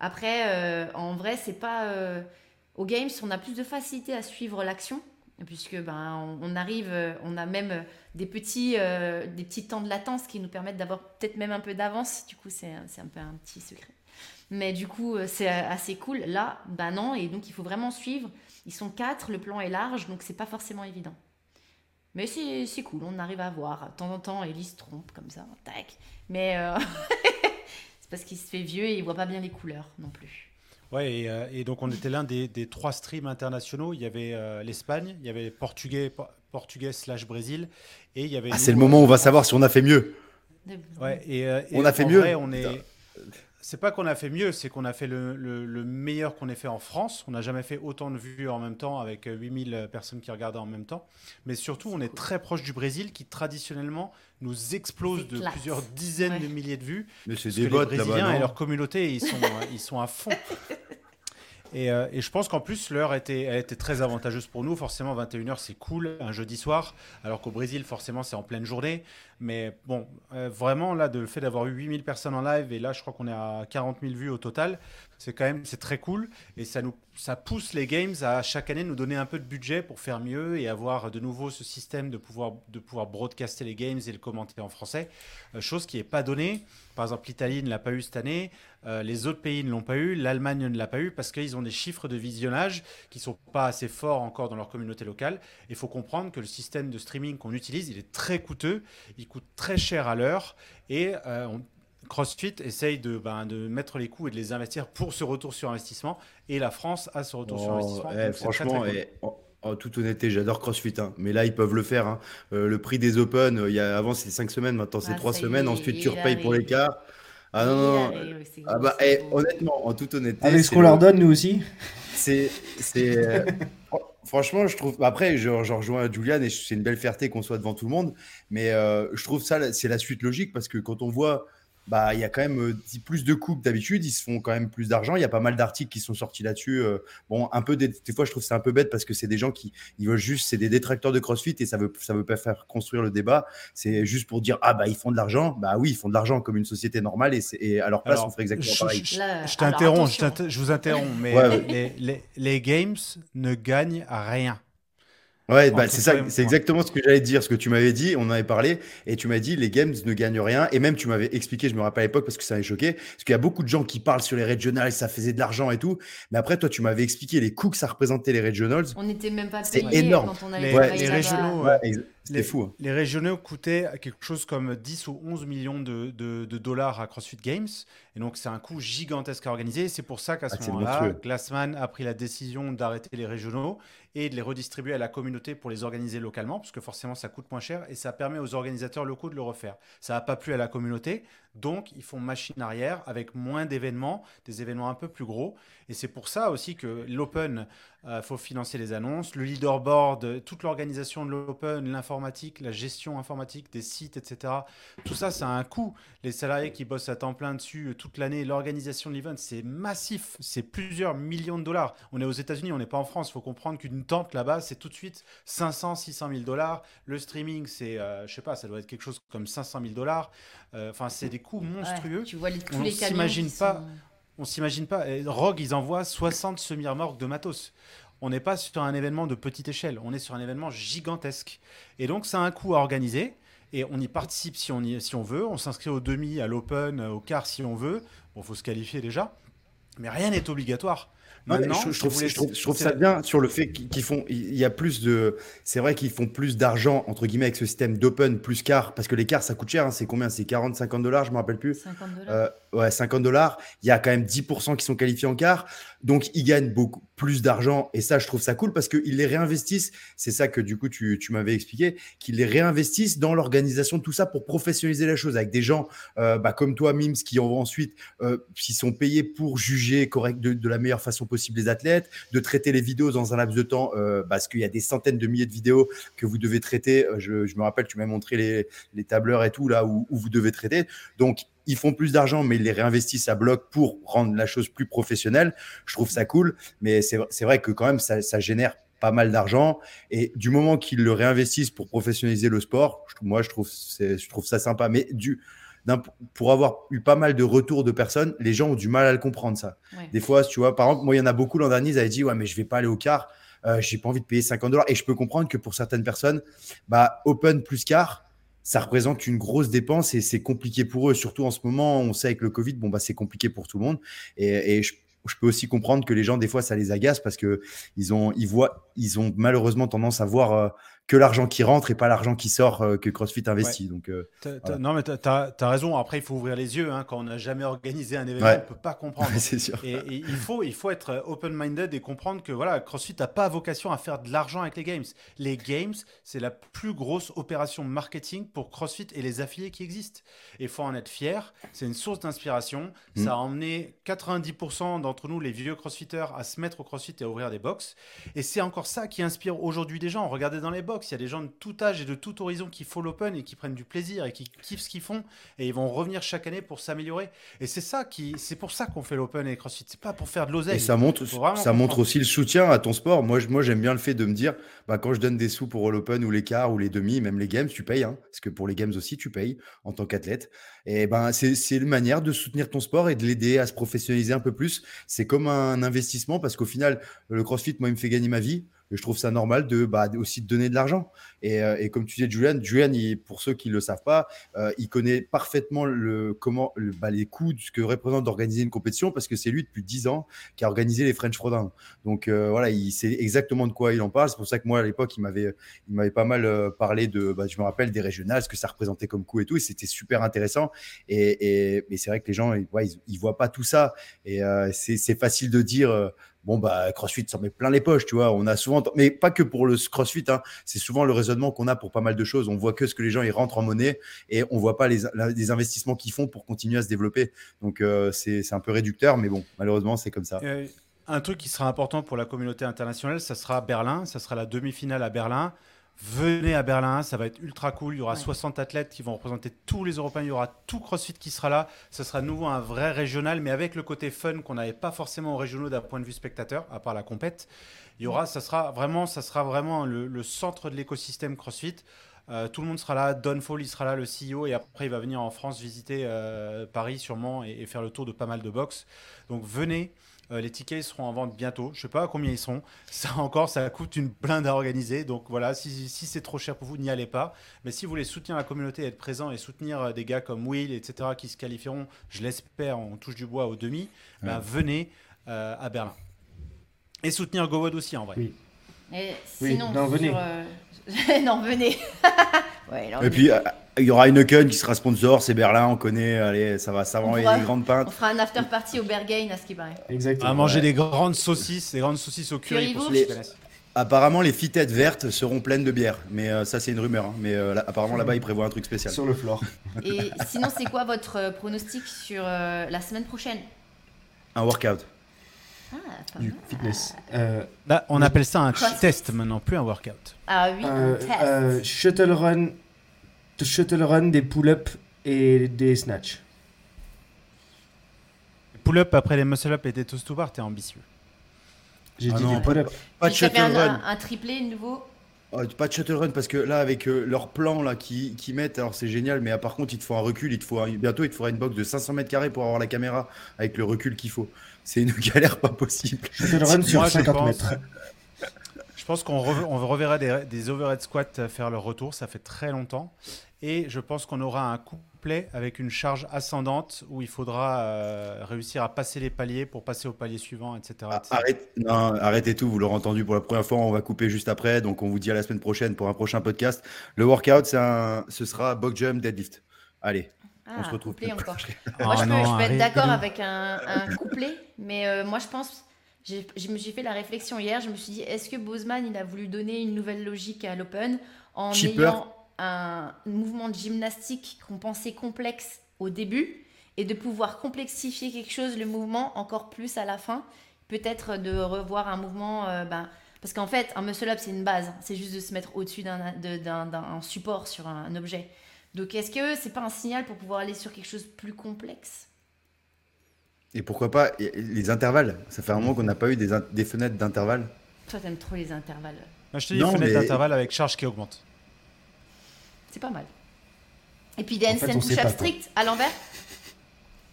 [SPEAKER 3] Après, euh, en vrai, c'est pas... au Games, on a plus de facilité à suivre l'action puisque ben on, arrive, on a même des petits, des petits temps de latence qui nous permettent d'avoir peut-être même un peu d'avance. Du coup, c'est un peu un petit secret. Mais du coup, c'est assez cool. Là, ben non, et donc il faut vraiment suivre. Ils sont quatre, le plan est large, donc c'est pas forcément évident. Mais c'est cool, on arrive à voir. De temps en temps, Ellie se trompe comme ça, tac. Mais euh, c'est parce qu'il se fait vieux et il voit pas bien les couleurs non plus.
[SPEAKER 1] Ouais, et, euh, donc on était l'un des, trois streams internationaux. Il y avait euh, l'Espagne, il y avait Portugais, Portugais slash Brésil, et il y avait.
[SPEAKER 2] Ah, c'est le moment où on va savoir si on a fait mieux.
[SPEAKER 1] Ouais, et,
[SPEAKER 2] on a fait mieux.
[SPEAKER 1] on est. c'est pas qu'on a fait mieux, c'est qu'on a fait le, meilleur qu'on ait fait en France. On n'a jamais fait autant de vues en même temps avec 8000 euh, personnes qui regardaient en même temps. Mais surtout, on est très proche du Brésil qui traditionnellement nous explose de plusieurs dizaines de milliers de vues.
[SPEAKER 2] Mais c'est des bots,
[SPEAKER 1] Les Brésiliens et leur communauté, ils sont, ils sont à fond. Euh, et, je pense qu'en plus, l'heure était, très avantageuse pour nous. Forcément, 21h, c'est cool, un jeudi soir. Alors qu'au Brésil, forcément, c'est en pleine journée. Mais bon, euh, vraiment, là, de, le fait d'avoir eu 8000 personnes en live, et là, je crois qu'on est à 40 000 vues au total, c'est quand même très cool. Et ça, nous, ça pousse les games à chaque année nous donner un peu de budget pour faire mieux et avoir de nouveau ce système de pouvoir, de pouvoir broadcaster les games et le commenter en français. Euh, chose qui n'est pas donnée. Par exemple, l'Italie ne l'a pas eu cette année. Euh, les autres pays ne l'ont pas eu, l'Allemagne ne l'a pas eu parce qu'ils ont des chiffres de visionnage qui sont pas assez forts encore dans leur communauté locale. Il faut comprendre que le système de streaming qu'on utilise, il est très coûteux, il coûte très cher à l'heure et euh, CrossFit essaye de, ben, de mettre les coûts et de les investir pour ce retour sur investissement et la France a ce retour sur oh, investissement.
[SPEAKER 2] Eh, franchement, et, en, toute honnêteté, j'adore CrossFit, hein. mais là ils peuvent le faire. Hein. Euh, le prix des Open, il y a, avant c'était 5 semaines, maintenant c'est 3 ah, semaines, ensuite tu repayes pour l'écart. Ah non, non. Ah bah, eh, honnêtement, en toute honnêteté.
[SPEAKER 4] Avec ce qu'on leur donne, nous aussi.
[SPEAKER 2] C'est. Euh, franchement, je trouve. Après, je, rejoins Julian et c'est une belle fierté qu'on soit devant tout le monde. Mais euh, je trouve ça, c'est la suite logique parce que quand on voit bah, il y a quand même euh, plus de coupes d'habitude, ils se font quand même plus d'argent. Il y a pas mal d'articles qui sont sortis là-dessus. Euh, bon, un peu des, des, fois, je trouve c'est un peu bête parce que c'est des gens qui ils veulent juste, c'est des détracteurs de CrossFit et ça veut ça veut pas faire construire le débat. C'est juste pour dire ah bah ils font de l'argent. Bah oui, ils font de l'argent comme une société normale et, et à leur place on ferait exactement pareil.
[SPEAKER 1] Je, t'interromps, je, vous interromps, mais les, les, les games ne gagnent à rien.
[SPEAKER 2] Ouais, bah, c'est ça, c'est exactement ce que j'allais dire, ce que tu m'avais dit, on en avait parlé, et tu m'as dit les games ne gagnent rien, et même tu m'avais expliqué, je me rappelle à l'époque parce que ça m'avait choqué, parce qu'il y a beaucoup de gens qui parlent sur les regionals, ça faisait de l'argent et tout, mais après toi tu m'avais expliqué les coûts que ça représentait les regionals.
[SPEAKER 3] On n'était même pas payé énorme. quand on avait
[SPEAKER 1] les, les régionaux, c'était fou. Hein. Les régionaux coûtaient quelque chose comme 10 ou 11 millions de, de, dollars à CrossFit Games. Et donc, c'est un coût gigantesque à organiser. C'est pour ça qu'à ce ah, moment-là, Glassman a pris la décision d'arrêter les régionaux et de les redistribuer à la communauté pour les organiser localement, parce que forcément, ça coûte moins cher et ça permet aux organisateurs locaux de le refaire. Ça n'a pas plu à la communauté, donc ils font machine arrière avec moins d'événements, des événements un peu plus gros. Et c'est pour ça aussi que l'Open, il euh, faut financer les annonces, le leaderboard, toute l'organisation de l'Open, l'informatique, la gestion informatique des sites, etc. Tout ça, ça a un coût. Les salariés qui bossent à temps plein dessus euh, toute l'année, l'organisation de l'event, c'est massif. C'est plusieurs millions de dollars. On est aux États-Unis, on n'est pas en France. Il faut comprendre qu'une tente là-bas, c'est tout de suite 500, 600 000 dollars. Le streaming, c'est, euh, je sais pas, ça doit être quelque chose comme 500 000 dollars. Enfin, c'est des coûts monstrueux.
[SPEAKER 3] tu vois les, tous
[SPEAKER 1] on
[SPEAKER 3] les
[SPEAKER 1] s'imagine pas. On s'imagine pas. Rogue, ils envoient 60 semi-remorques de matos. On n'est pas sur un événement de petite échelle, on est sur un événement gigantesque. Et donc, ça a un coût à organiser. Et on y participe si on, y, si on veut. On s'inscrit au demi, à l'open, au quart si on veut. Bon, faut se qualifier déjà. Mais rien n'est obligatoire
[SPEAKER 2] je, trouve, ça bien sur le fait qu'ils font, il y a plus de, c'est vrai qu'ils font plus d'argent entre guillemets avec ce système d'open plus car, parce que les cars ça coûte cher, hein. c'est combien? C'est 40, 50 dollars, je me rappelle plus.
[SPEAKER 3] 50 dollars. Euh,
[SPEAKER 2] ouais, 50 dollars. Il y a quand même 10% qui sont qualifiés en car, donc ils gagnent beaucoup plus d'argent et ça je trouve ça cool parce qu'ils les réinvestissent. C'est ça que du coup tu, tu m'avais expliqué, qu'ils les réinvestissent dans l'organisation de tout ça pour professionnaliser la chose avec des gens euh, bah, comme toi Mims qui en ensuite, euh, qui sont payés pour juger correct de, la meilleure façon possible les athlètes, de traiter les vidéos dans un laps de temps, euh, parce qu'il y a des centaines de milliers de vidéos que vous devez traiter. Euh, je, me rappelle, tu m'as montré les, les, tableurs et tout, là, où, vous devez traiter. Donc, ils font plus d'argent, mais ils les réinvestissent à bloc pour rendre la chose plus professionnelle. Je trouve ça cool, mais c'est vrai que quand même, ça, ça génère pas mal d'argent. Et du moment qu'ils le réinvestissent pour professionnaliser le sport, moi, je trouve, je trouve ça sympa. Mais du, pour avoir eu pas mal de retours de personnes, les gens ont du mal à le comprendre, ça. Des fois, tu vois, par exemple, moi, il y en a beaucoup l'an dernier, ils avaient dit, ouais, mais je vais pas aller au car, euh, j'ai pas envie de payer 50 dollars. Et je peux comprendre que pour certaines personnes, bah, open plus car, ça représente une grosse dépense et c'est compliqué pour eux. Surtout en ce moment, on sait avec le Covid, bon, bah, c'est compliqué pour tout le monde. Et, je, peux aussi comprendre que les gens, des fois, ça les agace parce que ils ont, ils voient, ils ont malheureusement tendance à voir euh, que l'argent qui rentre et pas l'argent qui sort que CrossFit investit. Donc,
[SPEAKER 1] Non, mais tu as, raison. Après, il faut ouvrir les yeux. Hein. Quand on n'a jamais organisé un événement, on ne peut pas comprendre.
[SPEAKER 2] c'est sûr.
[SPEAKER 1] Et, il, faut, il faut être open-minded et comprendre que voilà, CrossFit n'a pas vocation à faire de l'argent avec les games. Les games, c'est la plus grosse opération marketing pour CrossFit et les affiliés qui existent. Et il faut en être fier. C'est une source d'inspiration. Ça a emmené 90% d'entre nous, les vieux crossfitters, à se mettre au crossfit et à ouvrir des box. Et c'est encore ça qui inspire aujourd'hui des gens. Regardez dans les box, il y a des gens de tout âge et de tout horizon qui font l'open et qui prennent du plaisir et qui kiffent ce qu'ils font. Et ils vont revenir chaque année pour s'améliorer. Et c'est ça qui, c'est pour ça qu'on fait l'open et crossfit. C'est pas pour faire de l'oseille. Et
[SPEAKER 2] ça montre, ça montre aussi le soutien à ton sport. Moi, moi j'aime bien le fait de me dire, bah, quand je donne des sous pour l'open ou les quarts ou les demi, même les games, tu payes. Hein, parce que pour les games aussi, tu payes en tant qu'athlète. Et ben, c'est une manière de soutenir ton sport et de l'aider à se professionnaliser un peu plus. C'est comme un investissement parce qu'au final, le CrossFit, moi, il me fait gagner ma vie je trouve ça normal de bah, aussi de donner de l'argent. Et, euh, et, comme tu disais, Julian, Julian, pour ceux qui ne le savent pas, euh, il connaît parfaitement le, comment, le, bah, les coûts de ce que représente d'organiser une compétition parce que c'est lui depuis 10 ans qui a organisé les French Frodin. Donc euh, voilà, il sait exactement de quoi il en parle. C'est pour ça que moi, à l'époque, il m'avait, il m'avait pas mal parlé de, bah, je me rappelle, des régionales, ce que ça représentait comme coût et tout. Et c'était super intéressant. Et, et, c'est vrai que les gens, ouais, ils, voient pas tout ça. Et c'est facile de dire bon bah CrossFit s'en met plein les poches, tu vois. On a souvent, mais pas que pour le CrossFit, hein. c'est souvent le raisonnement qu'on a pour pas mal de choses. On voit que ce que les gens ils rentrent en monnaie et on voit pas les, investissements qu'ils font pour continuer à se développer. Donc euh, c'est un peu réducteur, mais bon, malheureusement c'est comme ça.
[SPEAKER 1] Euh, un truc qui sera important pour la communauté internationale, ça sera Berlin, ça sera la demi-finale à Berlin. Venez à Berlin, ça va être ultra cool. Il y aura 60 athlètes qui vont représenter tous les Européens. Il y aura tout CrossFit qui sera là. Ce sera de nouveau un vrai régional, mais avec le côté fun qu'on n'avait pas forcément au régionaux d'un point de vue spectateur, à part la compète. Il y aura, ça sera vraiment, ça sera vraiment le, centre de l'écosystème CrossFit. Euh, tout le monde sera là. Don Fall, il sera là, le CEO, et après il va venir en France visiter euh, Paris sûrement et, et, faire le tour de pas mal de box. Donc venez. Euh, les tickets seront en vente bientôt. Je ne sais pas à combien ils sont. Ça encore, ça coûte une blinde à organiser. Donc voilà, si, c'est trop cher pour vous, n'y allez pas. Mais si vous voulez soutenir la communauté, être présent et soutenir euh, des gars comme Will, etc., qui se qualifieront, je l'espère, on touche du bois au demi, ben, venez euh, à Berlin. Et soutenir GoWod aussi en vrai.
[SPEAKER 3] Oui. Et sinon, non, venez. non, venez.
[SPEAKER 2] et puis, il y aura Heineken qui sera sponsor, c'est Berlin, on connaît, allez, ça va, ça va des grandes pintes.
[SPEAKER 3] On fera un after party au Berghain à ce qui paraît.
[SPEAKER 1] Exactement. À manger des grandes saucisses, des grandes saucisses au curry. Pour les...
[SPEAKER 2] Apparemment, les fitettes vertes seront pleines de bière, mais euh, ça c'est une rumeur. Hein. Mais euh, apparemment là-bas, ils prévoient un truc spécial.
[SPEAKER 4] Sur le floor.
[SPEAKER 3] Et sinon, c'est quoi votre euh, pronostic sur la semaine prochaine?
[SPEAKER 2] Un workout.
[SPEAKER 4] Ah, du fitness.
[SPEAKER 1] Là, on appelle ça un test maintenant, plus un workout.
[SPEAKER 3] Ah oui, un
[SPEAKER 4] test. shuttle run shuttle run, des pull-ups et des snatch.
[SPEAKER 1] Pull-up après les muscle-up et des toast to bar, t'es ambitieux.
[SPEAKER 4] J'ai ah dit des pull-up.
[SPEAKER 3] Pas de shuttle run. Un, triplé nouveau
[SPEAKER 2] oh, pas de shuttle run parce que là avec euh, leur plan là qui, qui mettent alors c'est génial mais par contre il te faut un recul il te faut bientôt il te faudra une box de 500 mètres carrés pour avoir la caméra avec le recul qu'il faut. C'est une galère pas possible.
[SPEAKER 4] Shuttle run sur 50 mètres.
[SPEAKER 1] Je pense qu'on reverra des, des, overhead squats faire leur retour, ça fait très longtemps. Et je pense qu'on aura un couplet avec une charge ascendante où il faudra euh, réussir à passer les paliers pour passer au palier suivant, etc.
[SPEAKER 2] Ah, non, arrêtez tout, vous l'aurez entendu pour la première fois, on va couper juste après. Donc on vous dit à la semaine prochaine pour un prochain podcast. Le workout, ce sera box jump, deadlift. Allez, on ah, se retrouve.
[SPEAKER 3] Plus encore. moi, je, peux, je être d'accord avec un, couplet, mais euh, moi je pense je me suis fait la réflexion hier, je me suis dit, est-ce que Bozeman, il a voulu donner une nouvelle logique à l'Open en ayant un mouvement de gymnastique qu'on pensait complexe au début et de pouvoir complexifier quelque chose, le mouvement, encore plus à la fin Peut-être de revoir un mouvement... Euh, ben, parce qu'en fait, un muscle-up, c'est une base. C'est juste de se mettre au-dessus d'un support sur un, objet. Donc, est-ce que c'est pas un signal pour pouvoir aller sur quelque chose de plus complexe?
[SPEAKER 2] Et pourquoi pas les intervalles? Ça fait un moment qu'on n'a pas eu des, fenêtres d'intervalles.
[SPEAKER 3] Toi, t'aimes trop les intervalles.
[SPEAKER 1] Moi, je te dis fenêtres fenêtre d'intervalle avec charge qui augmente.
[SPEAKER 3] C'est pas mal. Et puis des handstand push-up strict à l'envers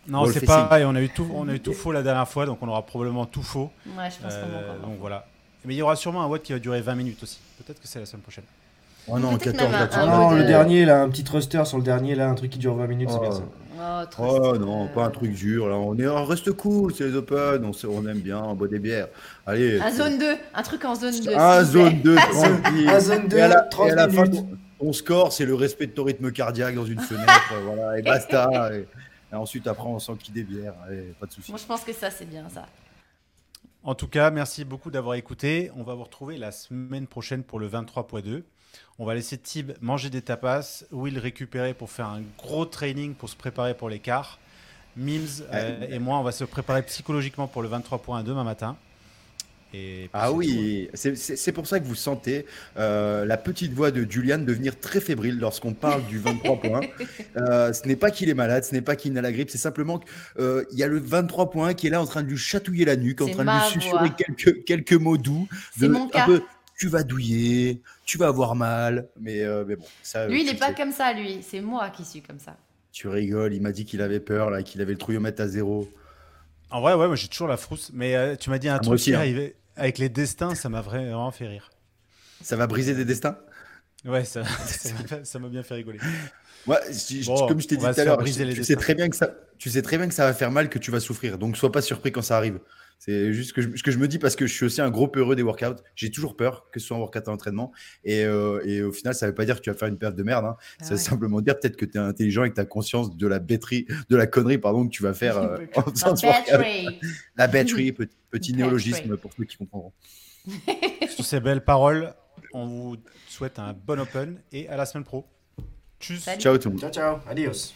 [SPEAKER 1] Non, c'est pas. Et on a eu tout, on a eu tout faux la dernière fois, donc on aura probablement tout faux.
[SPEAKER 3] Ouais, je pense euh,
[SPEAKER 1] Donc voilà. Mais il y aura sûrement un watt qui va durer 20 minutes aussi. Peut-être que c'est la semaine prochaine.
[SPEAKER 2] Oh non, 14
[SPEAKER 4] Non, le dernier, là, un petit thruster sur le dernier, là, un truc qui dure 20 minutes, c'est bien oh. ça.
[SPEAKER 2] Oh, oh non, pas un truc dur. Là. On, est, on reste cool, c'est les Open, on, on aime bien, on boit des bières. Allez.
[SPEAKER 3] Un zone 2, un truc en zone 2.
[SPEAKER 2] Un zone 2,
[SPEAKER 4] tranquille. Un zone 2,
[SPEAKER 2] et à la, 30 et à la fin, ton score, c'est le respect de ton rythme cardiaque dans une fenêtre. voilà, et basta. Et, ensuite, après, on s'enquille des bières. Allez, pas de soucis.
[SPEAKER 3] Moi, je pense que ça, c'est bien ça.
[SPEAKER 1] En tout cas, merci beaucoup d'avoir écouté. On va vous retrouver la semaine prochaine pour le 23.2. On va laisser Tib manger des tapas, Will récupérer pour faire un gros training pour se préparer pour l'écart. Mims euh, et moi, on va se préparer psychologiquement pour le 23.1 demain matin.
[SPEAKER 2] Et ah oui, c'est pour ça que vous sentez euh, la petite voix de Julian devenir très fébrile lorsqu'on parle du 23 points. Euh, ce n'est pas qu'il est malade, ce n'est pas qu'il n'a la grippe, c'est simplement qu'il y a le 23 points qui est là en train de lui chatouiller la nuque, en train de lui susurrer quelques, quelques mots doux.
[SPEAKER 3] C'est mon cas
[SPEAKER 2] tu vas douiller, tu vas avoir mal. Mais, euh, mais bon, ça.
[SPEAKER 3] Lui, il n'est pas comme ça, lui. C'est moi qui suis comme ça.
[SPEAKER 2] Tu rigoles, il m'a dit qu'il avait peur, là, qu'il avait le trouillomètre à zéro.
[SPEAKER 1] En vrai, ouais, moi j'ai toujours la frousse. Mais euh, tu m'as dit un ah, truc qui hein. arrivait avec les destins, ça m'a vraiment fait rire.
[SPEAKER 2] Ça va briser des destins?
[SPEAKER 1] Ouais, ça m'a bien fait rigoler.
[SPEAKER 2] Ouais, comme je t'ai dit tout à l'heure, tu, sais très bien que ça, tu sais très bien que ça va faire mal, que tu vas souffrir. Donc, sois pas surpris quand ça arrive. C'est juste que je, ce que je me dis parce que je suis aussi un gros peureux des workouts. J'ai toujours peur que ce soit un workout à entraînement. Et, euh, et, au final, ça ne veut pas dire que tu vas faire une perte de merde. Hein. Ah ça veut simplement dire peut-être que tu es intelligent et que tu as conscience de la bêterie, de la connerie pardon, que tu vas faire euh, en La batterie, petit, petit néologisme pour ceux qui comprendront.
[SPEAKER 1] Sur ces belles paroles, on vous souhaite un bon open et à la semaine pro.
[SPEAKER 2] Tchuss. Ciao tout le monde.
[SPEAKER 4] Ciao, ciao. Adios.